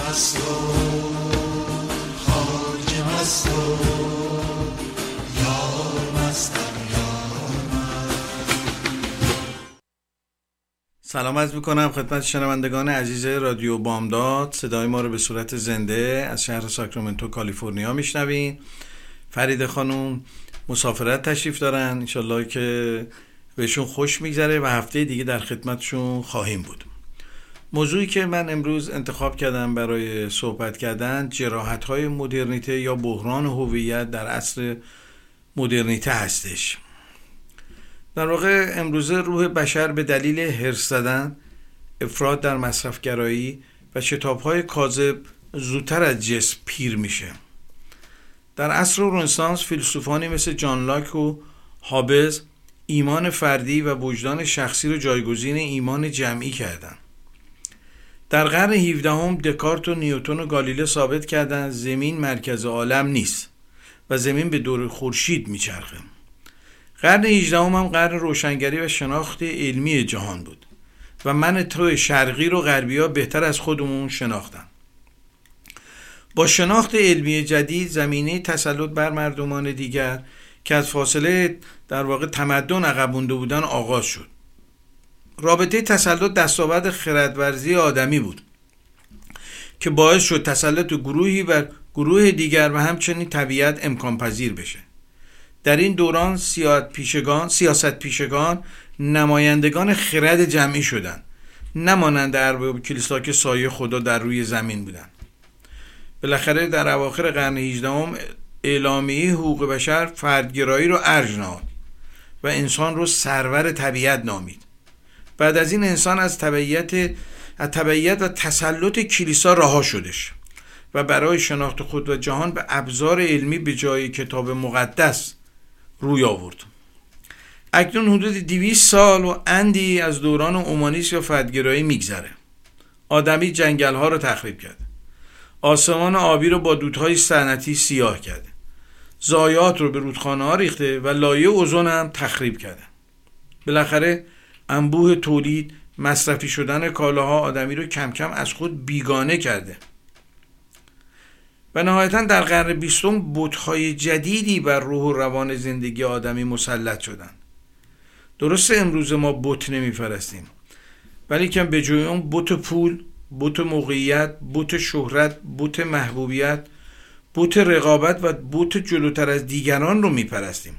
و سلام عرض می‌کنم خدمت شنوندگان عزیز رادیو بامداد. صدای ما رو به صورت زنده از شهر ساکرامنتو کالیفرنیا میشنوین. فرید خانوم مسافرت تشریف دارن. انشالله که بهشون خوش میگذره و هفته دیگه در خدمتشون خواهیم بود. موضوعی که من امروز انتخاب کردم برای صحبت کردن جراحت های مدرنیته یا بحران هویت در عصر مدرنیته هستش در واقع امروزه روح بشر به دلیل هرس زدن افراد در مصرفگرایی و شتابهای کاذب زودتر از جسم پیر میشه در عصر رنسانس فیلسوفانی مثل جان لاک و هابز ایمان فردی و وجدان شخصی رو جایگزین ایمان جمعی کردند. در قرن 17 هم دکارت و نیوتون و گالیله ثابت کردند زمین مرکز عالم نیست و زمین به دور خورشید میچرخه. قرن 18 هم, هم قرن روشنگری و شناخت علمی جهان بود و من تو شرقی رو غربی ها بهتر از خودمون شناختن. با شناخت علمی جدید زمینه تسلط بر مردمان دیگر که از فاصله در واقع تمدن عقب مونده بودن آغاز شد رابطه تسلط دستاورد خردورزی آدمی بود که باعث شد تسلط گروهی بر گروه دیگر و همچنین طبیعت امکان پذیر بشه. در این دوران سیاست پیشگان, سیاست پیشگان نمایندگان خرد جمعی شدند نمانند ارباب کلیسا که سایه خدا در روی زمین بودند. بالاخره در اواخر قرن 18 اعلامیه حقوق بشر فردگرایی رو ارج نهاد و انسان رو سرور طبیعت نامید. بعد از این انسان از طبیعت از طبیعت و تسلط کلیسا رها شدش و برای شناخت خود و جهان به ابزار علمی به جای کتاب مقدس روی آورد. اکنون حدود 200 سال و اندی از دوران اومانیس یا فردگرایی میگذره. آدمی جنگل ها رو تخریب کرده آسمان آبی رو با دودهای صنعتی سیاه کرده زایات رو به رودخانه ها ریخته و لایه اوزون هم تخریب کرده. بالاخره انبوه تولید مصرفی شدن کالاها آدمی رو کم کم از خود بیگانه کرده. و نهایتا در قرن بیستم بتهای جدیدی بر روح و روان زندگی آدمی مسلط شدن. درسته امروز ما بت نمیپرستیم ولی کم به جای اون بت پول بوت موقعیت بوت شهرت بوت محبوبیت بوت رقابت و بوت جلوتر از دیگران رو میپرستیم.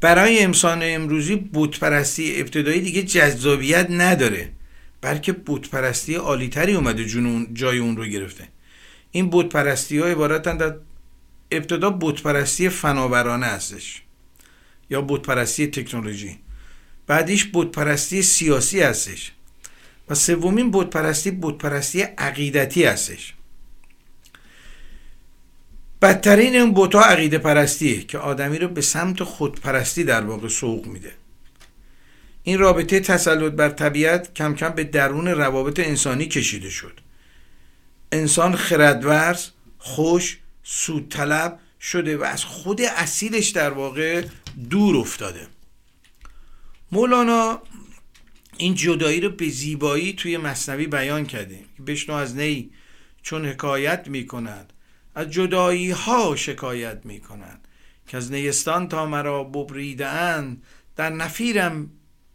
برای انسان امروزی بوت پرستی ابتدایی دیگه جذابیت نداره بلکه بوت پرستی عالیتری اومده جنون جای اون رو گرفته. این بوت پرستی ها عبارتن در ابتدا بوت پرستی فناورانه هستش یا بوت پرستی تکنولوژی. بعدیش بوت پرستی سیاسی هستش. و سومین بودپرستی بودپرستی عقیدتی هستش. بدترین این بوتا عقیده پرستیه که آدمی رو به سمت خودپرستی در واقع سوق میده. این رابطه تسلط بر طبیعت کم کم به درون روابط انسانی کشیده شد. انسان خردورز خوش سود طلب شده و از خود اصیلش در واقع دور افتاده. مولانا این جدایی رو به زیبایی توی مصنوی بیان کردیم. بشنو از نی چون حکایت می کند از جدایی ها شکایت می کند که از نیستان تا مرا ببریدن در نفیرم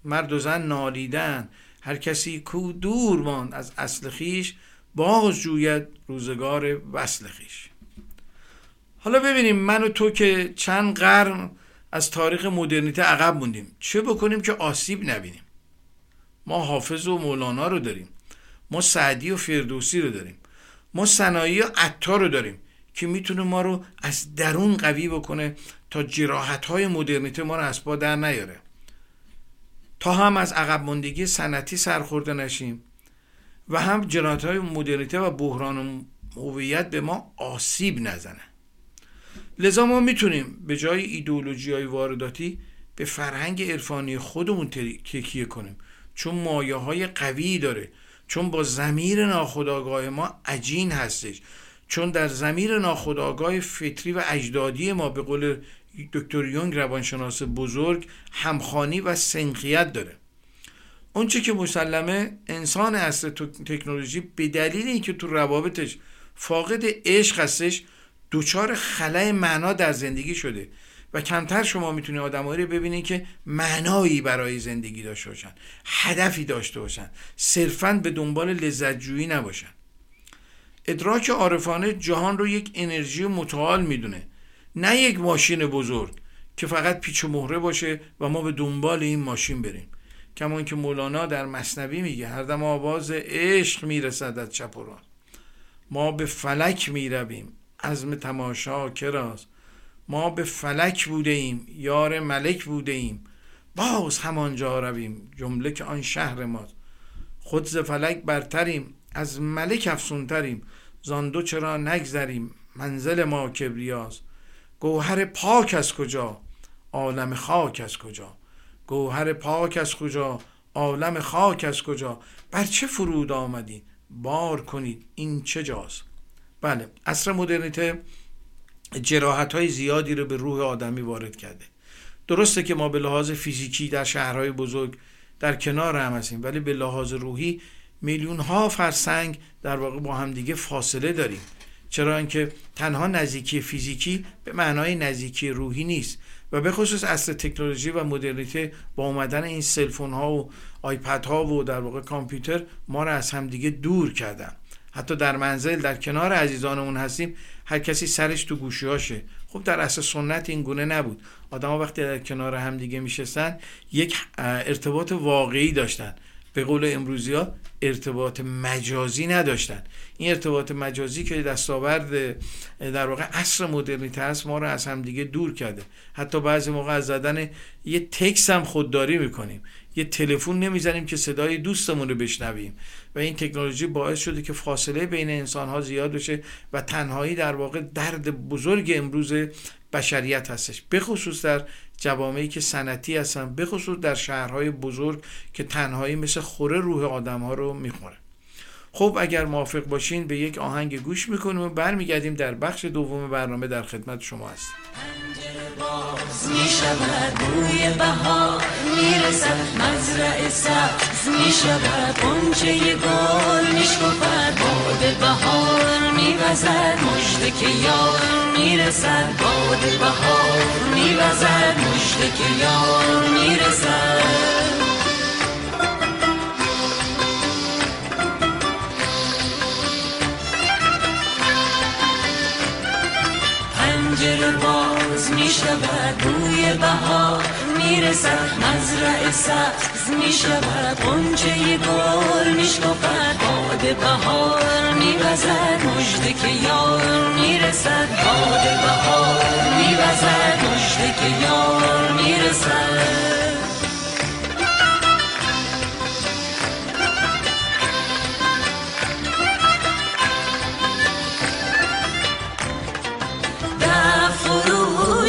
مرد و زن نالیدن هر کسی کو دور ماند از اصل خیش باز جوید روزگار وصل خیش. حالا ببینیم من و تو که چند قرن از تاریخ مدرنیته عقب موندیم. چه بکنیم که آسیب نبینیم؟ ما حافظ و مولانا رو داریم. ما سعدی و فردوسی رو داریم. ما صنایع و عطار رو داریم. که می‌تونه ما رو از درون قوی بکنه تا جراحت های مدرنیته ما رو از پا در نیاره. تا هم از عقب ماندگی سنتی سرخورده نشیم و هم جنایت های مدرنیته و بحران هویت به ما آسیب نزنه. لذا ما می‌تونیم به جای ایدئولوژی های وارداتی به فرهنگ عرفانی خودمون تکیه کنیم. چون مایه های قوی داره. چون با زمیر ناخودآگاه ما عجین هستش. چون در زمیر ناخودآگاه فطری و اجدادی ما به قول دکتر یونگ روانشناس بزرگ همخانی و سنخیت داره. اونچه که مسلمه انسان اصل تکنولوژی به دلیل اینکه تو روابطش فاقد عشق هستش دوچار خلای معنا در زندگی شده و کمتر شما می‌تونید آدمایی رو ببینید که معنایی برای زندگی داشته باشن هدفی داشته باشن صرفا به دنبال لذت جویی نباشن. ادراک عارفانه جهان رو یک انرژی متعال می‌دونه. نه یک ماشین بزرگ که فقط پیچ و مهره باشه و ما به دنبال این ماشین بریم. کما که مولانا در مصنوی میگه هر دم آواز عشق می‌رسد از چپ و راست ما به فلک می‌رویم. عزم تماشا کراست. ما به فلک بوده ایم یار ملک بوده ایم باز همانجا رویم. جمله که آن شهر ماست. خود ز فلک برتریم. از ملک افسونتریم. زاندو چرا نگذریم؟ منزل ما کبریاست. گوهر پاک از کجا؟ عالم خاک از کجا؟ گوهر پاک از کجا؟ عالم خاک از کجا؟ بر چه فرود آمدی؟ بار کنید این چه جاست؟ بله اصر مدرنیته جراحت های زیادی رو به روح آدمی وارد کرده. درسته که ما به لحاظ فیزیکی در شهرهای بزرگ در کنار هم هستیم ولی به لحاظ روحی میلیون ها فرسنگ در واقع با همدیگه فاصله داریم. چرا اینکه تنها نزدیکی فیزیکی به معنای نزدیکی روحی نیست و به خصوص عصر تکنولوژی و مدرنیته با اومدن این cellphone ها و iPad ها و در واقع کامپیوتر ما رو از همدیگه دور کردن. حتی در منزل در کنار عزیزانمون هستیم هر کسی سرش تو گوشیاشه خب در عصر سنت این گونه نبود. آدم وقتی در کنار همدیگه میشستن یک ارتباط واقعی داشتن. به قول امروزی ها ارتباط مجازی نداشتن. این ارتباط مجازی که دستاورد در واقع عصر مدرنیته است ما رو از همدیگه دور کرده. حتی بعضی موقع از زدن یه تکس هم خودداری می‌کنیم. یه تلفن نمی‌زنیم که صدای دوستمون رو بشنویم. و این تکنولوژی باعث شده که فاصله بین انسان ها زیاد بشه و تنهایی در واقع درد بزرگ امروز بشریت هستش. بخصوص در جوامعی که سنتی هستن بخصوص در شهرهای بزرگ که تنهایی مثل خوره روح آدم ها رو می‌خوره. خب اگر موافق باشین به یک آهنگ گوش می‌کنیم و برمیگردیم در بخش دوم برنامه در خدمت شما هستیم. پنجره باز می شود بوی بهار می‌رسد مزرع سبز می شود قنچه گل می شکفد باد بهار می وزد که یار می‌رسد باد بهار می وزد که یار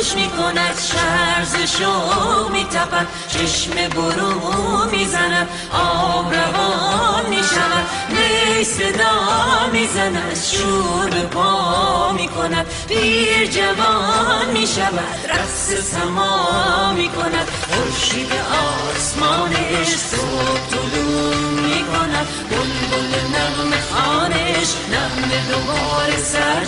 می‌رسد می کند شرز شو می تپد چشم برو می زند آب روان می شود می صدا می زند شور به پا می کند پیر جوان می شود رقص سما می کند خورشید آسمانش صبح طلوع می کند بلبل نغم خانش نغم دوباره سر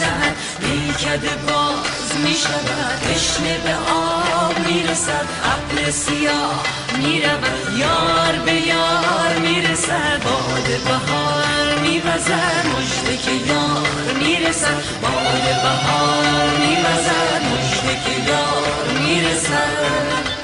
میکده باز می‌شود تشنه به آب می‌رسد عقل سیاه می‌رود یار به یار می‌رسد. باد بهار میوزد مجده که یار می‌رسد. باد بهار میوزد مجده که یار می‌رسد. که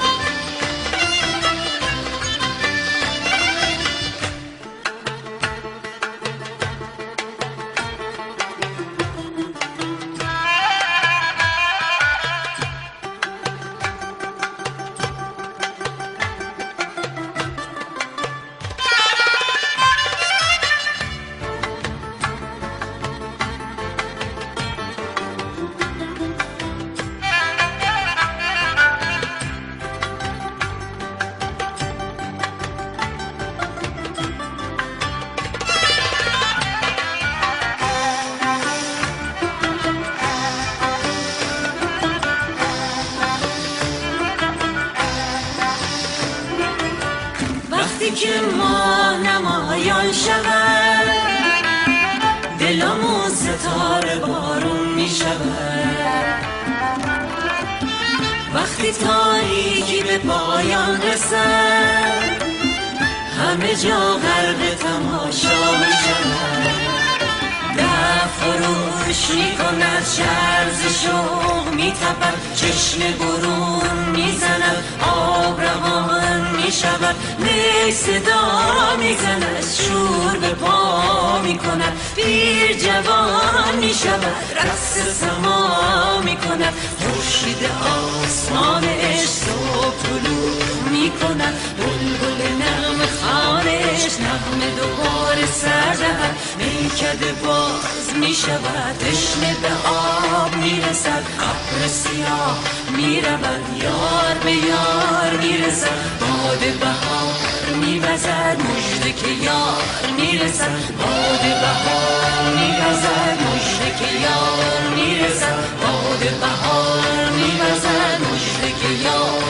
میکده باز می شود تشنه به آب می رسد ابر سیاه می رود یار به یار می رسد باد بهار می وزد مجده که یار می رسد باد بهار می وزد مجده که یار می رسد باد بهار می وزد مجده که یار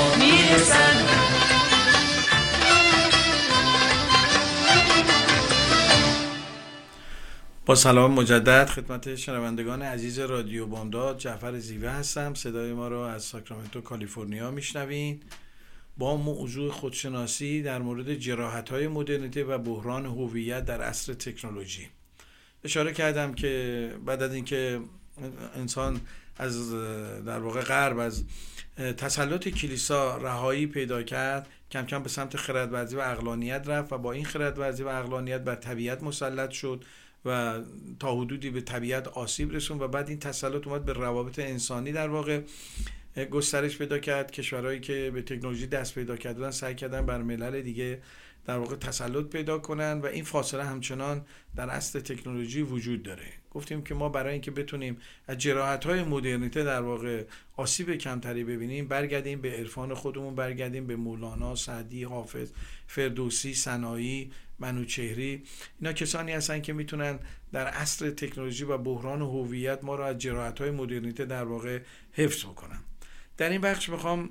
با سلام مجدد خدمت شنوندگان عزیز رادیو بامداد. جعفر زیوه هستم. صدای ما رو از ساکرامنتو کالیفرنیا میشنوین. با موضوع خودشناسی در مورد جراحت های مدرنیته و بحران هویت در عصر تکنولوژی. اشاره کردم که بعد از اینکه انسان از در واقع غرب از تسلط کلیسا رهایی پیدا کرد کم کم به سمت خردورزی و اقلانیت رفت و با این خردورزی و اقلانیت بر طبیعت مسلط شد. و تا حدودی به طبیعت آسیب رسون و بعد این تسلط اومد به روابط انسانی در واقع گسترش پیدا کرد. کشورهایی که به تکنولوژی دست پیدا کردن سعی کردن بر ملل دیگه در واقع تسلط پیدا کنن و این فاصله همچنان در اصل تکنولوژی وجود داره. گفتیم که ما برای اینکه بتونیم از جراحت های مدرنیته در واقع آسیب کمتری ببینیم برگردیم به عرفان خودمون برگردیم به مولانا سعدی حافظ فردوسی سنایی منوچهری اینا کسانی هستن که می‌تونن در عصر تکنولوژی و بحران هویت ما رو از جراحت های مدرنیته در واقع حفظ بکنن. در این بخش می‌خوام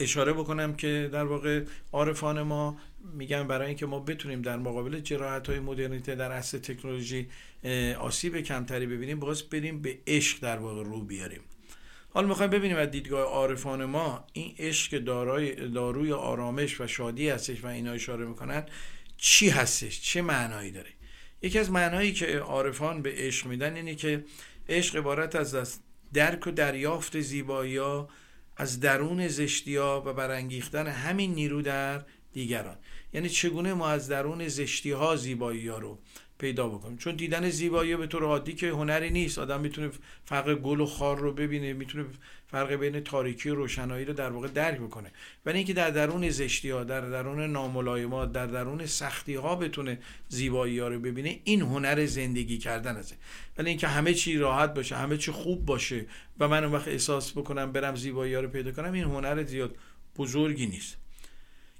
اشاره بکنم که در واقع عارفان ما میگن برای اینکه ما بتونیم در مقابل جراحت های مدرنیته در عصر تکنولوژی آسیب کمتری ببینیم باز بریم به عشق در واقع رو بیاریم. حالا می‌خوایم ببینیم از دیدگاه عارفان ما این عشق دارای داروی آرامش و شادی هستش و اینا اشاره می‌کنن. چی هستش؟ چه معنایی داره؟ یکی از معنایی که عارفان به عشق میدن اینه که عشق عبارت از درک و دریافت زیبایی ها از درون زشتی ها و برانگیختن همین نیرو در دیگران. یعنی چگونه ما از درون زشتی ها زیبایی ها رو پیدا بکنیم چون دیدن زیبایی به طور عادی که هنری نیست. آدم می‌تونه فرق گل و خار رو ببینه می‌تونه فرق بین تاریکی و روشنایی رو در واقع درک بکنه. ولی اینکه در درون زشتی ها در درون ناملایمات در درون سختی ها بتونه زیبایی ها رو ببینه این هنر زندگی کردن است. ولی اینکه همه چی راحت باشه همه چی خوب باشه و من اون وقت احساس بکنم برم زیبایی ها رو پیدا کنم این هنر زیاد بزرگی نیست.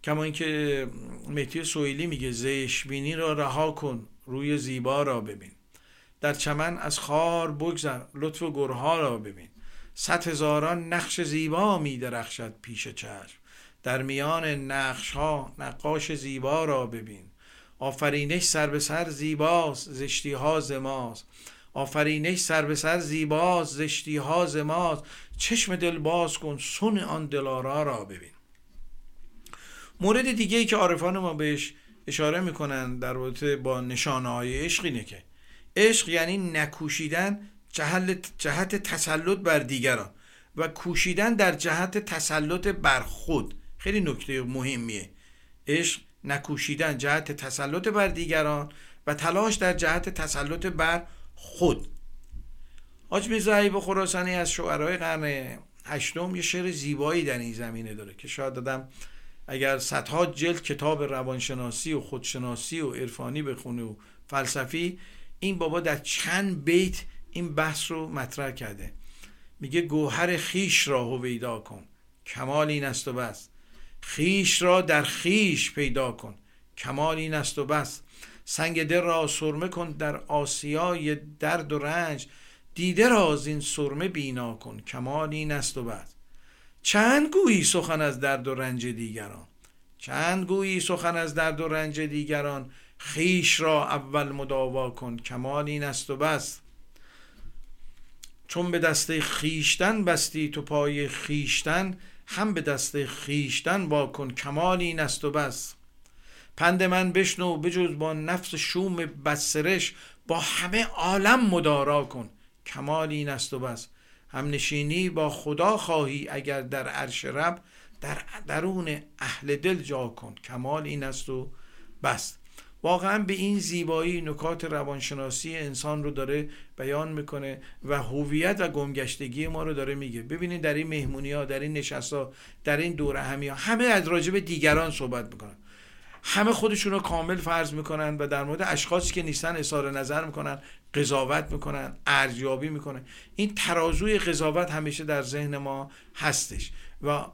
کما اینکه مهدی سویلی میگه زشبینی را رها کن. روی زیبا را ببین. در چمن از خار بگذر لطف گرها را ببین. صد هزاران نقش زیبا می درخشد پیش چشم. در میان نقش ها نقاش زیبا را ببین. آفرینش سر به سر زیباست زشتی ها زماست آفرینش سر به سر زیباست زشتی ها زماست چشم دل باز کن سن آن دلارا را ببین. مورد دیگه ای که عارفان ما بهش اشاره می‌کنن در رابطه با نشانه های عشق اینه که عشق یعنی نکوشیدن جهت تسلط بر دیگران و کوشیدن در جهت تسلط بر خود. خیلی نکته مهمیه. عشق نکوشیدن جهت تسلط بر دیگران و تلاش در جهت تسلط بر خود. حاج میرزا و خراسانی از شعرهای قرن هشتم یه شعر زیبایی در این زمینه داره که شاید دادم اگر صدها جلد کتاب روانشناسی و خودشناسی و عرفانی بخونه و فلسفی این بابا در چند بیت این بحث رو مطرح کرده. میگه گوهر خیش را هویدا کن. کمال این است و بس. خیش را در خیش پیدا کن. کمال این است و بس. سنگ در را سرمه کن در آسیای درد و رنج. دیده را از این سرمه بینا کن. کمال این است و بس. چند گویی سخن از درد و رنج دیگران؟ چند گویی سخن از درد و رنج دیگران؟ خیش را اول مداوا کن کمال این است و بس. چون به دسته خیشتن بستی تو پای خیشتن هم به دسته خیشتن وا کن کمال این است و بس. پند من بشنو بجز با نفس شوم بسرش با همه عالم مدارا کن کمال این است و بس. هم نشینی با خدا خواهی اگر در عرش رب در درون اهل دل جا کن. کمال این است و بس. واقعا به این زیبایی نکات روانشناسی انسان رو داره بیان می‌کنه و هویت و گمگشتگی ما رو داره میگه. ببینید در این مهمونی ها در این نشست ها در این دوره همی ها همه از راجب دیگران صحبت می‌کنن. همه خودشون رو کامل فرض می‌کنن و در مورد اشخاصی که نیستن اظهار نظر می‌کنن قضاوت می‌کنن ارزیابی می‌کنن این ترازوی قضاوت همیشه در ذهن ما هستش و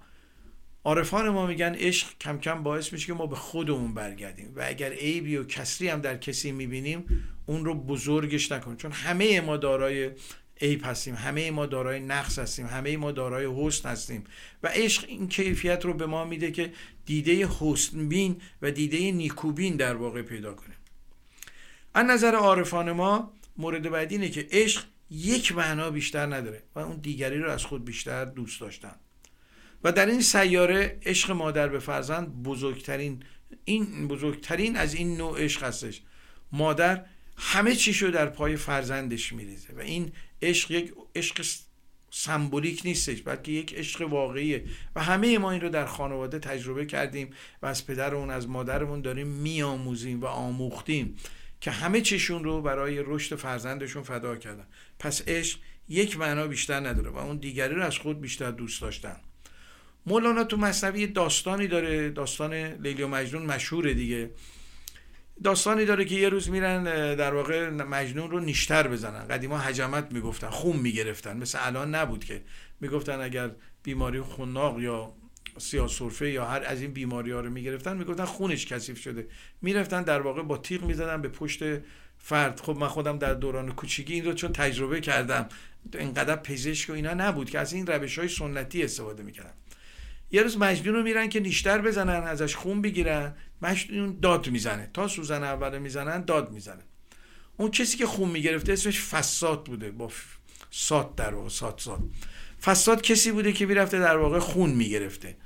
عارفان ما میگن عشق کم کم باعث میشه که ما به خودمون برگردیم و اگر عیبی و کسری هم در کسی می‌بینیم اون رو بزرگش نکنیم چون همه ما دارای عیب هستیم. همه ما دارای نقص هستیم. همه ما دارای حسن هستیم. و عشق این کیفیت رو به ما میده که دیده حسن بین و دیده نیکوبین در واقع پیدا کنیم. از نظر عارفان ما مورد بعدی اینه که عشق یک معنا بیشتر نداره و اون دیگری رو از خود بیشتر دوست داشتن. و در این سیاره عشق مادر به فرزند بزرگترین این بزرگترین از این نوع عشق هستش. مادر همه چیشو در پای فرزندش میریزه و این عشق یک عشق سمبولیک نیستش بلکه یک عشق واقعیه. و همه ما این رو در خانواده تجربه کردیم و از پدرمون از مادرمون داریم میآموزیم و آموختیم که همه چیشون رو برای رشد فرزندشون فدا کردن. پس عشق یک معنا بیشتر نداره و اون دیگری رو از خود بیشتر دوست داشتن. مولانا تو مصنوی داستانی داره داستان لیلی و مجنون مشهوره دیگه. داستانی داره که یه روز میرن در واقع مجنون رو نیشتر بزنن. قدیما حجمت می‌گفتن خون می‌گرفتن. مثل الان نبود که. می‌گفتن اگر بیماری خوناق یا سیاه سرفه یا هر از این بیماری ها رو می‌گرفتن می‌گفتن خونش کثیف شده. می‌رفتن در واقع با تیغ می‌زدن به پشت فرد. خب من خودم در دوران کوچیکی این رو چون تجربه کردم. اینقدر پزشک و اینا نبود که از این روش های سنتی استفاده می‌کردن. یه روز مجنون رو میرن که نیشتر بزنن ازش خون بگیرن. مجنون داد می‌زنه. تا سوزن اول می‌زنن داد می‌زنه. اون کسی که خون می‌گرفته اسمش فساد بوده. با سات در واقع سات سات فساد کسی بوده که می‌رفته در واقع خون می‌گرفته.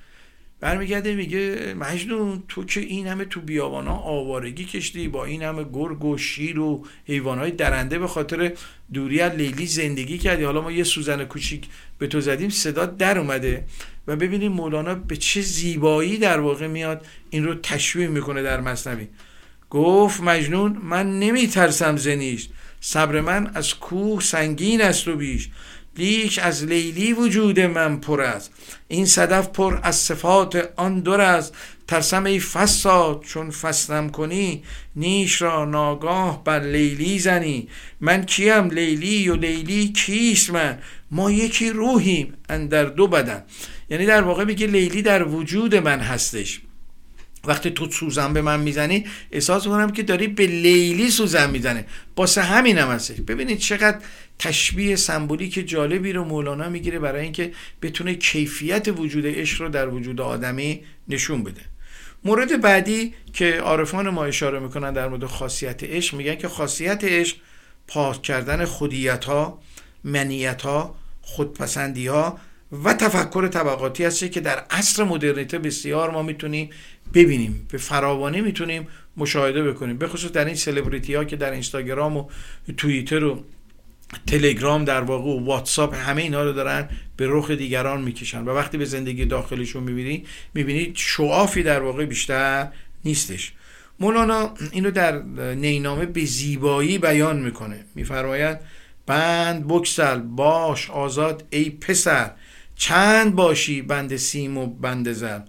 برمیگرده میگه مجنون تو که این همه تو بیابانا آوارگی کشتی با این همه گرگ و شیر و حیوانات درنده به خاطر دوری از لیلی زندگی کردی. حالا ما یه سوزن کوچیک به تو زدیم صدا در اومده. و ببینیم مولانا به چه زیبایی در واقع میاد این رو تشویح می‌کنه در مصنوی. گفت مجنون من نمیترسم زنیش. صبر من از کوه سنگین است و بیش. لیک از لیلی وجود من پر است. این صدف پر از صفات آن دور است. ترسم ای فساد چون فسلم کنی نیش را ناگاه بر لیلی زنی. من کیم؟ لیلی و لیلی کیست من؟ ما یکی روحیم اندر دو بدن. یعنی در واقع میگه لیلی در وجود من هستش. وقتی تو سوزن به من می‌زنی احساس می‌کنم که داری به لیلی سوزن می‌زنه باسه همین هم هستش. ببینید چقدر تشبیه سمبولیک جالبی رو مولانا می‌گیره برای اینکه بتونه کیفیت وجود عشق رو در وجود آدمی نشون بده. مورد بعدی که عارفان ما اشاره می‌کنن در مورد خاصیت عشق میگن که خاصیت عشق پاک کردن خودیت ها منیت ها خودپسندی ها و تفکر طبقاتی هستی که در عصر مدرنیته بسیار ما می‌تونیم ببینیم به فراوانی می‌تونیم مشاهده بکنیم. به خصوص در این سلبریتی ها که در اینستاگرام و توییتر و تلگرام در واقع و واتساپ همه اینها رو دارن به رخ دیگران می‌کشن و وقتی به زندگی داخلشون می‌بینی می‌بینید شعافی در واقع بیشتر نیستش. مولانا اینو در نینامه به زیبایی بیان می‌کنه. میفرماید بند بکسل باش آزاد ای پسر چند باشی بند سیم و بند زر؟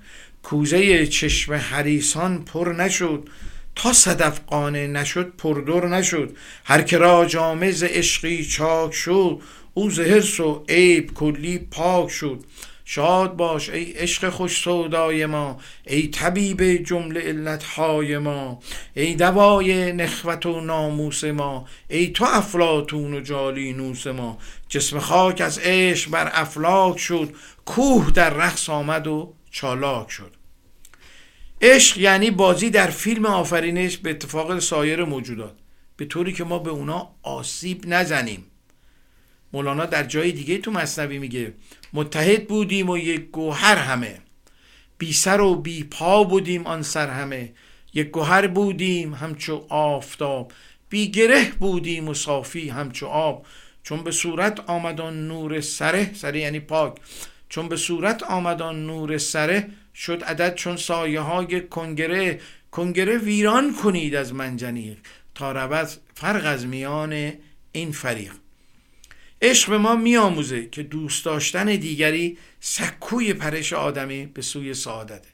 کوزه چشم حریسان پر نشد تا صدف قانه نشد پردر نشد. هر که را جامز عشقی چاک شد او زهرس و عیب کلی پاک شد. شاد باش ای عشق خوش سودای ما ای طبیب جمله علتهای ما ای دوای نخوت و ناموس ما ای تو افلاتون و جالینوس ما. جسم خاک از عشق بر افلاک شد کوه در رقص آمد و چالاک شد. عشق یعنی بازی در فیلم آفرینش به اتفاق سایر موجودات. به طوری که ما به اونا آسیب نزنیم. مولانا در جای دیگه تو مصنوی میگه متحد بودیم و یک گوهر همه. بی سر و بی پا بودیم آن سر همه. یک گوهر بودیم همچو آفتاب. بی گره بودیم و صافی همچو آب. چون به صورت آمدان نور سره سره یعنی پاک. چون به صورت آمدان نور سره شد عدد چون سایه های کنگره. کنگره ویران کنید از منجنیق تا رود فرق از میان این فریق. عشق به ما میآموزه که دوست داشتن دیگری سکوی پرش آدمی به سوی سعادته.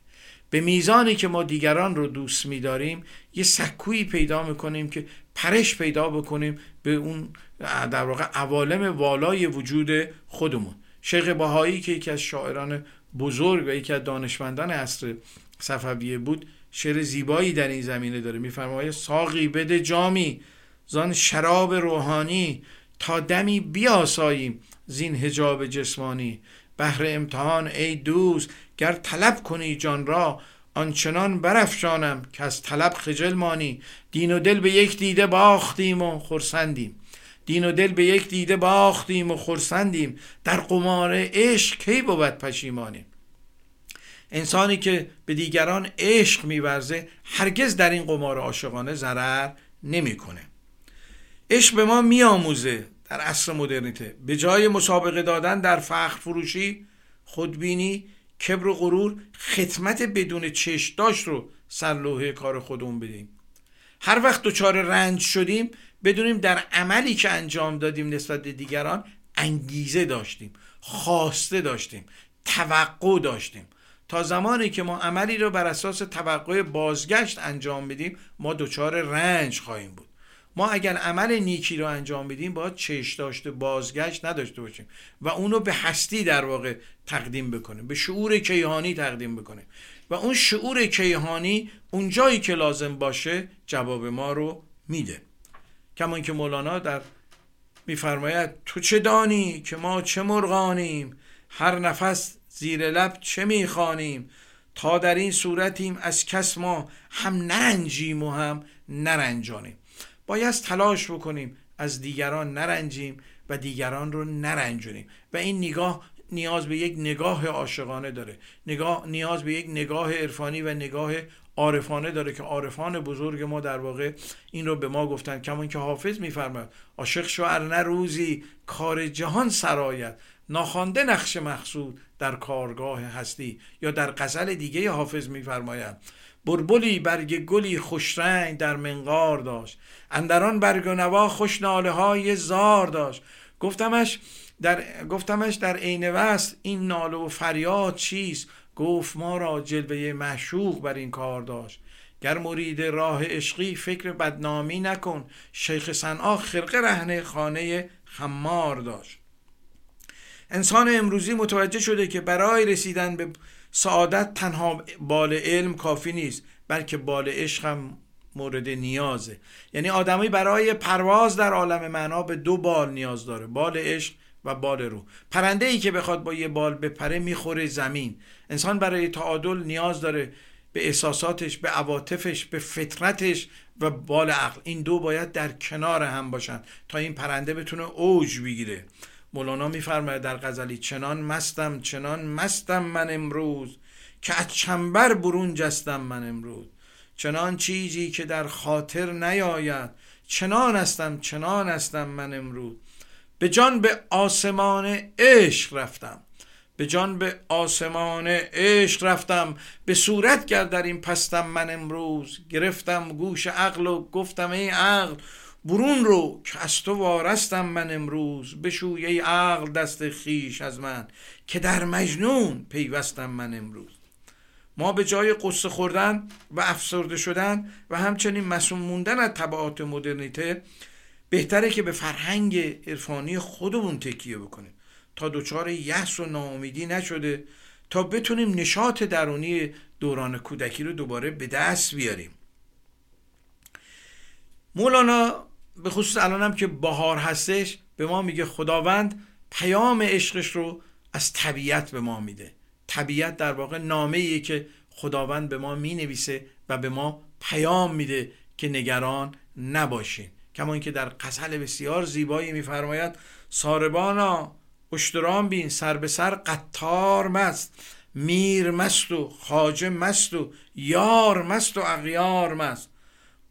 به میزانی که ما دیگران رو دوست میداریم یه سکویی پیدا می‌کنیم که پرش پیدا بکنیم به اون در واقع عوالم والای وجود خودمون. شیخ باهایی که یکی از شاعران بزرگ و یکی از دانشمندان عصر صفویه بود شعر زیبایی در این زمینه داره. میفرماید ساقی بده جامی زان شراب روحانی تا دمی بیاساییم زین هجاب جسمانی. بهر امتحان ای دوست گر طلب کنی جان را آنچنان برافشانم که از طلب خجل مانی. دین و دل به یک دیده باختیم و خرسندیم. دین و دل به یک دیده باختیم و خرسندیم. در قمار عشق کی بود پشیمانیم؟ انسانی که به دیگران عشق میورزه هرگز در این قمار عاشقانه ضرر نمی‌کنه. عشق به ما میآموزه در عصر مدرنیته. به جای مسابقه دادن در فخر فروشی خودبینی کبر و غرور خدمت بدون چشم داشت رو سرلوحه کار خودمون بدیم هر وقت دچار رنج شدیم بدونیم در عملی که انجام دادیم نسبت به دیگران انگیزه داشتیم خواسته داشتیم توقع داشتیم. تا زمانی که ما عملی رو بر اساس توقع بازگشت انجام بدیم ما دچار رنج خواهیم بود. ما اگر عمل نیکی رو انجام بدیم باید چش داشته بازگشت نداشته باشیم و اونو به هستی در واقع تقدیم بکنیم به شعور کیهانی تقدیم بکنیم. و اون شعور کیهانی اون جایی که لازم باشه جواب ما رو میده. کمان که مولانا در میفرماید تو چه دانی که ما چه مرغانیم؟ هر نفس زیر لب چه می‌خوانیم؟ تا در این صورتیم از کس ما هم نرنجیم و هم نرنجانیم. باید تلاش بکنیم از دیگران نرنجیم و دیگران رو نرنجونیم. و این نگاه نیاز به یک نگاه عاشقانه داره. نگاه نیاز به یک نگاه عرفانی و نگاه عارفانه داره که عارفان بزرگ ما در واقع این رو به ما گفتن. کمان که حافظ میفرماید عاشق شو ار روزی کار جهان سرایت. ناخوانده نقش مقصود در کارگاه هستی. یا در غزل دیگه حافظ میفرماید بربلی برگ گلی خوشرنگ در منقار داشت. اندران برگ و نوا خوش ناله های زار داشت. گفتمش در گفتمش در عین وصل این ناله و فریاد چیست؟ گفت ما را جلوه معشوق بر این کار داشت. گر مرید راه عشقی فکر بدنامی نکن. شیخ صنعا خرقه رهن خانه خمار داشت. انسان امروزی متوجه شده که برای رسیدن به سعادت تنها بال علم کافی نیست بلکه بال عشق هم مورد نیازه. یعنی آدمی برای پرواز در عالم معنا به دو بال نیاز داره. بال عشق و بال روح پرنده ای که بخواد با یه بال بپره می‌خوره زمین. انسان برای تعادل نیاز داره به احساساتش به عواطفش به فطرتش و بال عقل. این دو باید در کنار هم باشن تا این پرنده بتونه اوج بگیره. مولانا میفرماید در غزلی چنان مستم چنان مستم من امروز که از چنبر برون جستم من امروز. چنان چیزی که در خاطر نیاید چنان هستم چنان هستم من امروز. به جان به آسمان عشق رفتم. به جان به آسمان عشق رفتم. به صورت گر در این پستم من امروز گرفتم گوش عقل و گفتم ای عقل برون رو که از تو وارستم من امروز. بشوی ای عقل دست خیش از من که در مجنون پیوستم من امروز. ما به جای قصه خوردن و افسرده شدن و همچنین مسئول موندن از طبعات مدرنیته بهتره که به فرهنگ عرفانی خودمون تکیه بکنیم. تا دچار یأس و ناامیدی نشده تا بتونیم نشاط درونی دوران کودکی رو دوباره به دست بیاریم. مولانا به خصوص الانم که بهار هستش به ما میگه خداوند پیام عشقش رو از طبیعت به ما میده. طبیعت در واقع نامه ایه که خداوند به ما می نویسه و به ما پیام میده که نگران نباشین. کما اینکه در قزل بسیار زیبایی میفرماید ساربانا اشتران بین سر به سر قطار مست میر مست و خاجه مست و یار مست و اغیار مست.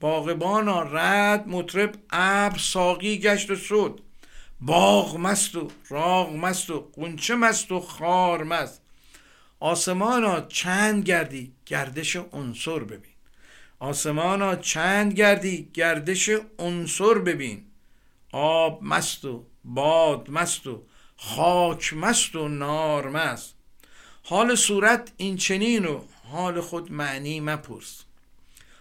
باغبانا رد مطرب ابر ساقی گشت و سود. باغ مست و راغ مست و قنچه مست و خار مست. آسمانا چند گردی گردش عنصر ببین. آسمانا چند گردی گردش عنصر ببین. آب مست و باد مست و خاک مست و نار مست. حال صورت این چنین و حال خود معنی مپرس.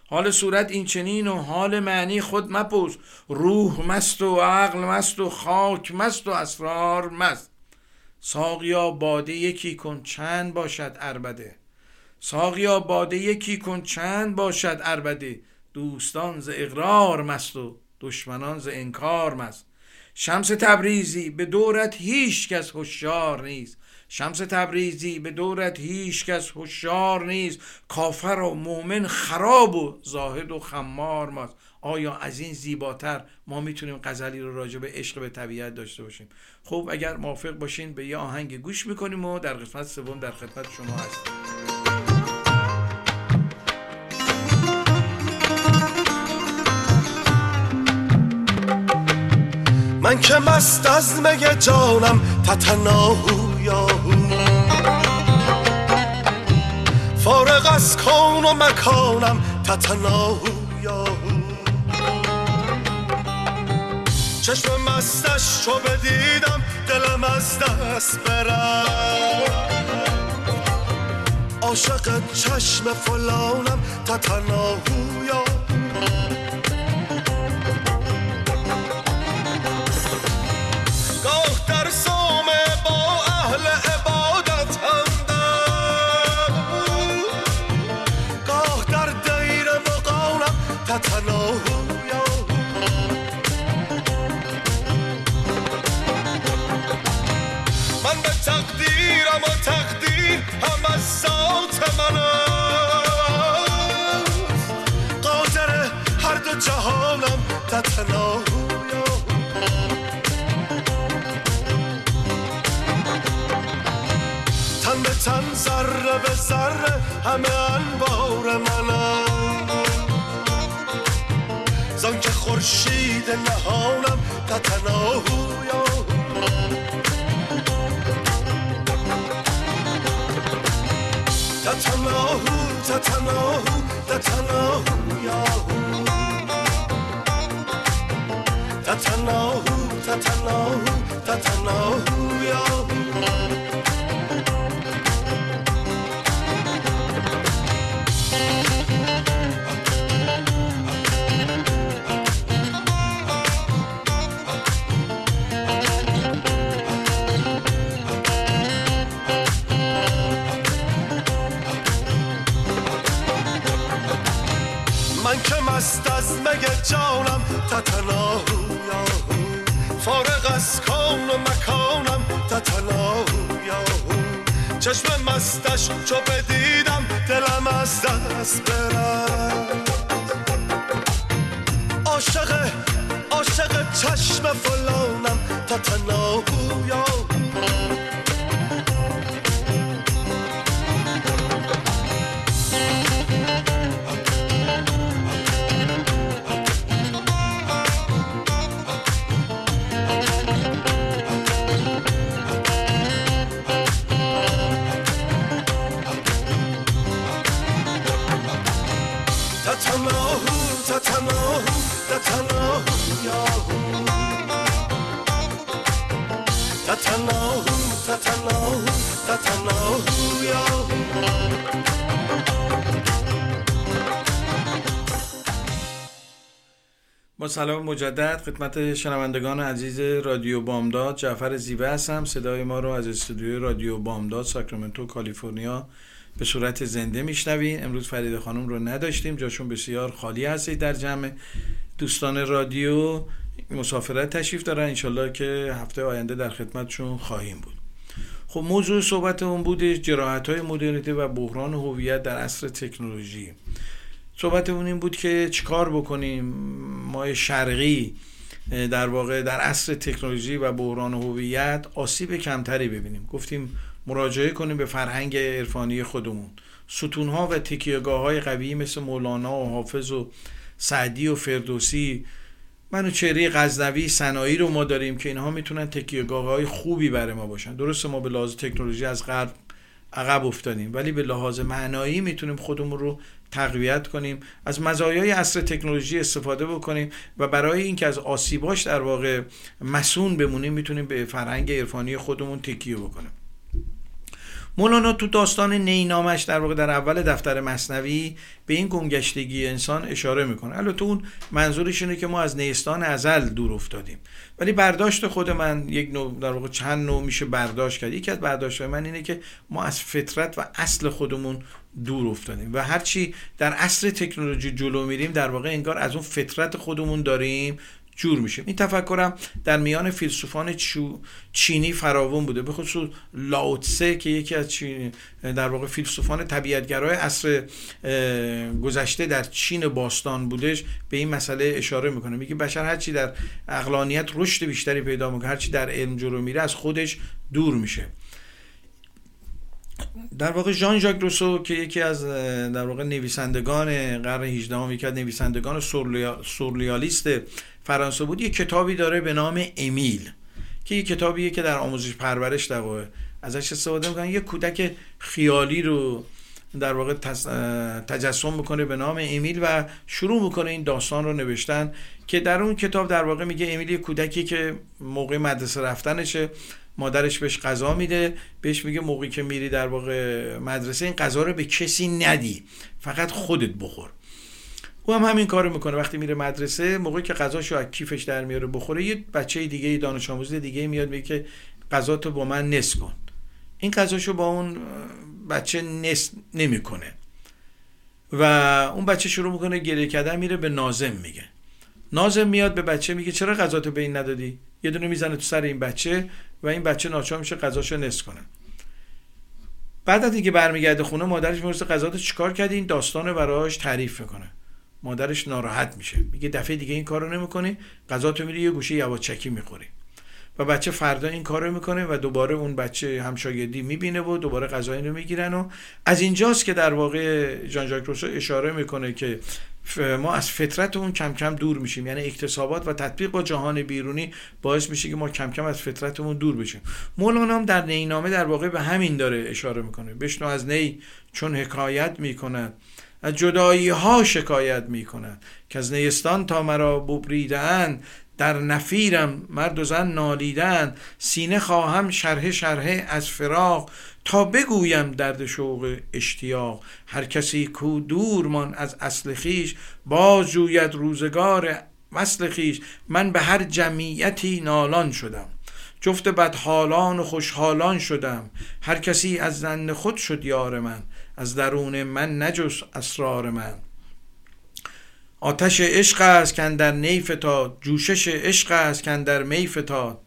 حال صورت این چنین و حال معنی خود مپرس. روح مست و عقل مست و خاک مست و اسرار مست. ساقیا باده یکی کن چند باشد اربده ساقیا باده یکی کن چند باشد اربده دوستان ز اقرار مست و دشمنان ز انکار مست. شمس تبریزی به دورت هیچ کس هوشیار نیست. شمس تبریزی به دورت هیچ کس هوشیار نیست. کافر و مؤمن خراب و زاهد و خمار ماست. آیا از این زیباتر ما می‌تونیم غزلی رو راجع به عشق به طبیعت داشته باشیم؟ خب اگر موافق باشین به یه آهنگ گوش می‌کنیم و در قسمت سوم در خدمت شما هستیم. من که مست از مگه جانم تتناهو یاهو فارغ از کون و مکانم تتناهو یاهو چشم مستش چو بدیدم دلم از دست برم عاشق چشم فلانم تتناهو یاهو تن ذره به ذره همه انبار منم زان که خورشید نهانم تتناهو تتناهو تتناهو تتناهو یاهو تتناهو تتناهو تتناهو یاهو مگه جانم تتناهو یاهو فارغ از کون و مکانم تتناهو یاهو چشم مستش چو بدیدم دلم از دست برم عاشق عاشق چشم فلانم تتناهو یاهو با سلام مجدد خدمت شنوندگان عزیز رادیو بامداد. جعفر زیبه هستم. صدای ما رو از استودیوی رادیو بامداد ساکرامنتو کالیفرنیا به صورت زنده میشنوین امروز فرید خانم رو نداشتیم. جاشون بسیار خالی هستید در جمع. دوستان رادیو مسافرت تشریف دارن. انشالله که هفته آینده در خدمتشون خواهیم بود. خب موضوع صحبت اون بود جراحت های مدرنیته و بحران هویت در عصر تکنولوژی. صحبت اون این بود که چیکار بکنیم؟ ما شرقی در واقع در عصر تکنولوژی و بحران هویت آسیب کمتری ببینیم. گفتیم مراجعه کنیم به فرهنگ عرفانی خودمون. ستونها و تکیهگاه های قوی مثل مولانا و حافظ و سعدی و فردوسی. منوچهری غزنوی صنایی رو ما داریم که اینها می‌تونن تکیهگاه های خوبی برای ما باشن. درسته ما به لحاظ تکنولوژی از غرب عقب افتادیم ولی به لحاظ معنایی می‌تونیم خودمون رو تقویت کنیم از مزایای عصر تکنولوژی استفاده بکنیم و برای اینکه از آسیباش در واقع مسون بمونیم می‌تونیم به فرهنگ عرفانی خودمون تکیه بکنیم. مولانا تو داستان نینامش در واقع در اول دفتر مصنوی به این گمگشتگی انسان اشاره می‌کنه. البته اون منظورش اینه که ما از نیستان ازل دور افتادیم. ولی برداشت خود من یک نوع در واقع چند نوع میشه برداشت کرد. یکی از برداشت من اینه که ما از فطرت و اصل خودمون دور افتادیم و هرچی در عصر تکنولوژی جلو میریم در واقع انگار از اون فطرت خودمون داریم جور میشیم این تفکرم در میان فیلسوفان چینی فراوون بوده. به خصوص لاوتسه که یکی از چین در واقع فیلسوفان طبیعتگرای عصر گذشته در چین باستان بودش به این مسئله اشاره می‌کنه. میگه بشر هرچی در اقلانیت رشد بیشتری پیدا می‌کنه هرچی در علم جلو میره از خودش دور میشه. در واقع ژان ژاک روسو که یکی از در واقع نویسندگان قرن 18 یکی از نویسندگان سورلیالیست فرانسه بود یه کتابی داره به نام امیل که یه کتابیه که در آموزش پرورش در واقع ازش استفاده می‌کنن. یه کودک خیالی رو در واقع تجسم می‌کنه به نام امیل و شروع می‌کنه این داستان رو نوشتن که در اون کتاب در واقع میگه امیل یه کودکی که موقع مدرسه رفتنشه مادرش بهش غذا میده بهش میگه موقعی که میری در واقع مدرسه این غذا رو به کسی ندی فقط خودت بخور. او هم همین کارو می‌کنه. وقتی میره مدرسه موقعی که غذاشو از کیفش در میاره بخوره یه بچه دیگه دانش آموز دیگه میاد میگه که غذاتو با من نس کن. این غذاشو با اون بچه نس نمی‌کنه. و اون بچه شروع می‌کنه گریه کردن میره به نازم میگه. نازم میاد به بچه میگه چرا غذاتو به این ندادی؟ یه دونه می‌زنه تو سر این بچه. و این بچه ناچار میشه غذاشو نس کنه. بعد از اینکه برمیگرده خونه مادرش می‌پرسه غذاتو چیکار کردی؟ این داستان رو براش تعریف می‌کنه. مادرش ناراحت میشه. میگه دفعه دیگه این کارو نمی‌کنی غذا تو میری یه گوشه یواچکی می‌خوری. و بچه فردا این کارو می‌کنه و دوباره اون بچه همشاگردی می‌بینه و دوباره غذا رو می‌گیرن و از اینجاست که در واقع جان ژاک روسو اشاره می‌کنه که ما از فطرت اون کم کم دور میشیم. یعنی اکتسابات و تطبیق با جهان بیرونی باعث میشه که ما کم کم از فطرتمون دور بشیم. مولانا هم در نینامه در واقع به همین داره اشاره می‌کنه. بشنو از نی چون حکایت می‌کند از جدایی ها شکایت می کند که از نیستان تا مرا ببریدن در نفیرم مرد و زن نالیدن سینه خواهم شرح شرح از فراق. تا بگویم درد شوق اشتیاق. هر کسی کو دورمان از اصل خیش باز جوید روزگار وصل خیش. من به هر جمعیتی نالان شدم. جفت بدحالان و خوشحالان شدم. هر کسی از زن خود شد یار من. از درون من نجس اسرار من. آتش عشق است که در نی فتاد جوشش عشق است که در می فتاد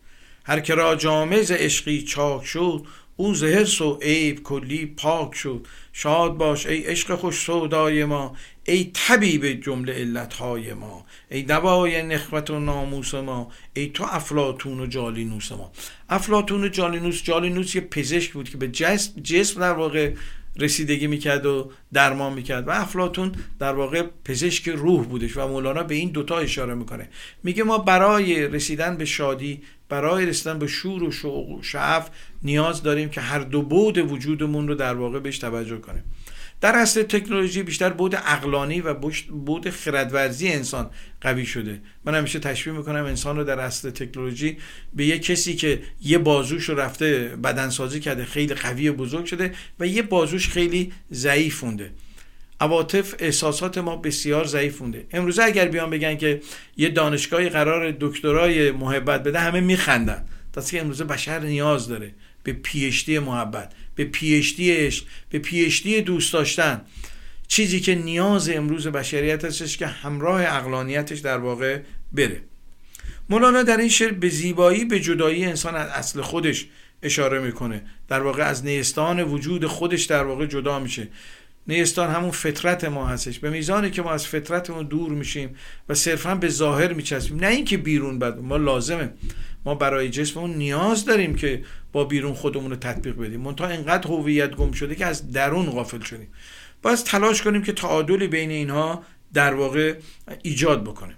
هر که را جامز عشقی چاک شد او زهرس و عیب کلی پاک شد. شاد باش ای عشق خوش سودای ما ای طبیب جمله علتهای ما. ای دوای نخوت و ناموس ما ای تو افلاتون و جالینوس ما. افلاتون و جالینوس جالینوس یه پزشک بود که به جسم, جسم در واقع رسیدگی می‌کرد و درمان می‌کرد و افلاتون در واقع پزشک روح بودش و مولانا به این دوتا اشاره می‌کنه. میگه ما برای رسیدن به شادی برای رسیدن به شور و شوق و شعف نیاز داریم که هر دو بود وجودمون رو در واقع بهش توجه کنیم. در اصل تکنولوژی بیشتر بود اقلانی و بود خردورزی انسان قوی شده. من همیشه تشبیه می‌کنم انسان رو در اصل تکنولوژی به یه کسی که یه بازوش رو رفته بدنسازی کرده خیلی قوی و بزرگ شده و یه بازوش خیلی ضعیف مونده. عواطف احساسات ما بسیار ضعیف مونده. امروزه اگر بیان بگن که یه دانشگاهی قرار دکترای محبت بده همه میخندن. تا که امروزه بشر نیاز داره به پیشتی محبت به پیشتی عشق به پیشتی دوست داشتن. چیزی که نیاز امروز بشریت هستش که همراه اقلانیتش در واقع بره. مولانا در این شعر به زیبایی به جدایی انسان از اصل خودش اشاره می‌کنه. در واقع از نیستان وجود خودش در واقع جدا میشه. نیستان همون فطرت ما هستش. به میزانی که ما از فطرتمون دور میشیم و صرفا به ظاهر میچسبیم. نه اینکه بیرون بد ما لازمه. ما برای جسممون نیاز داریم که با بیرون خودمون رو تطبیق بدیم. منتها اینقدر هویت گم شده که از درون غافل شدیم. باید تلاش کنیم که تعادلی بین اینها در واقع ایجاد بکنیم.